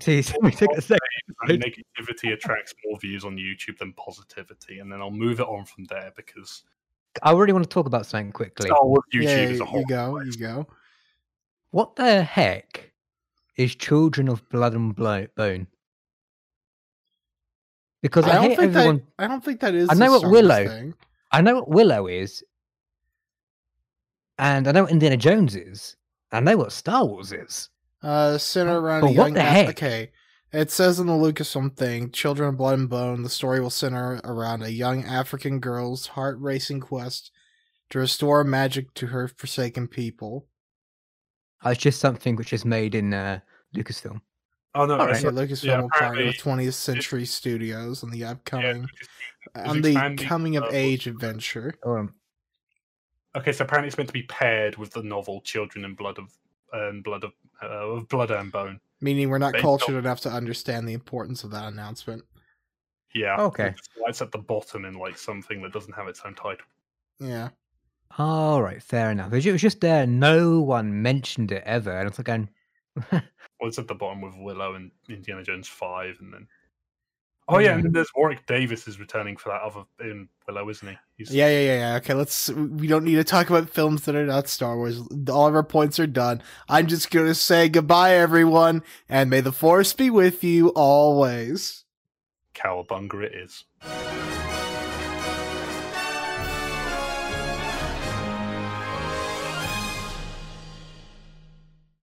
We took a second. negativity attracts more views on YouTube than positivity, and then I'll move it on from there because I really want to talk about something quickly. Star YouTube yeah, is a whole. you go, you go. What the heck is Children of Blood and Blo- Bone? Because I, I don't think everyone. that. I don't think that is. I the know what Willow- thing. I know what Willow is, and I know what Indiana Jones is. I know what Star Wars is. Uh, center around But a what young. the heck? Okay, it says in the Lucasfilm thing, "Children of Blood and Bone." The story will center around a young African girl's heart-racing quest to restore magic to her forsaken people. Uh, It's just something which is made in uh, Lucasfilm. Oh no, Alright. Yeah, Lucasfilm yeah, will partner with 20th Century Studios on the upcoming Lucas- on the coming of uh, age adventure. Um, Okay, so apparently it's meant to be paired with the novel "Children and Blood of and Blood of uh, of Blood and Bone." Meaning we're not Based cultured on- enough to understand the importance of that announcement. Yeah. Okay. It's at the bottom in like something that doesn't have its own title. Yeah. all right, fair enough. It was it was just there. No one mentioned it ever, and it's like going, Well, it's at the bottom with Willow and Indiana Jones Five, and then. Oh yeah, mm. and then there's Warwick Davis is returning for that other in Willow, isn't he? He's, Yeah, yeah, yeah, yeah. Okay, let's. We don't need to talk about films that are not Star Wars. All of our points are done. I'm just gonna say goodbye, everyone, and may the Force be with you always. Cowabunga it is.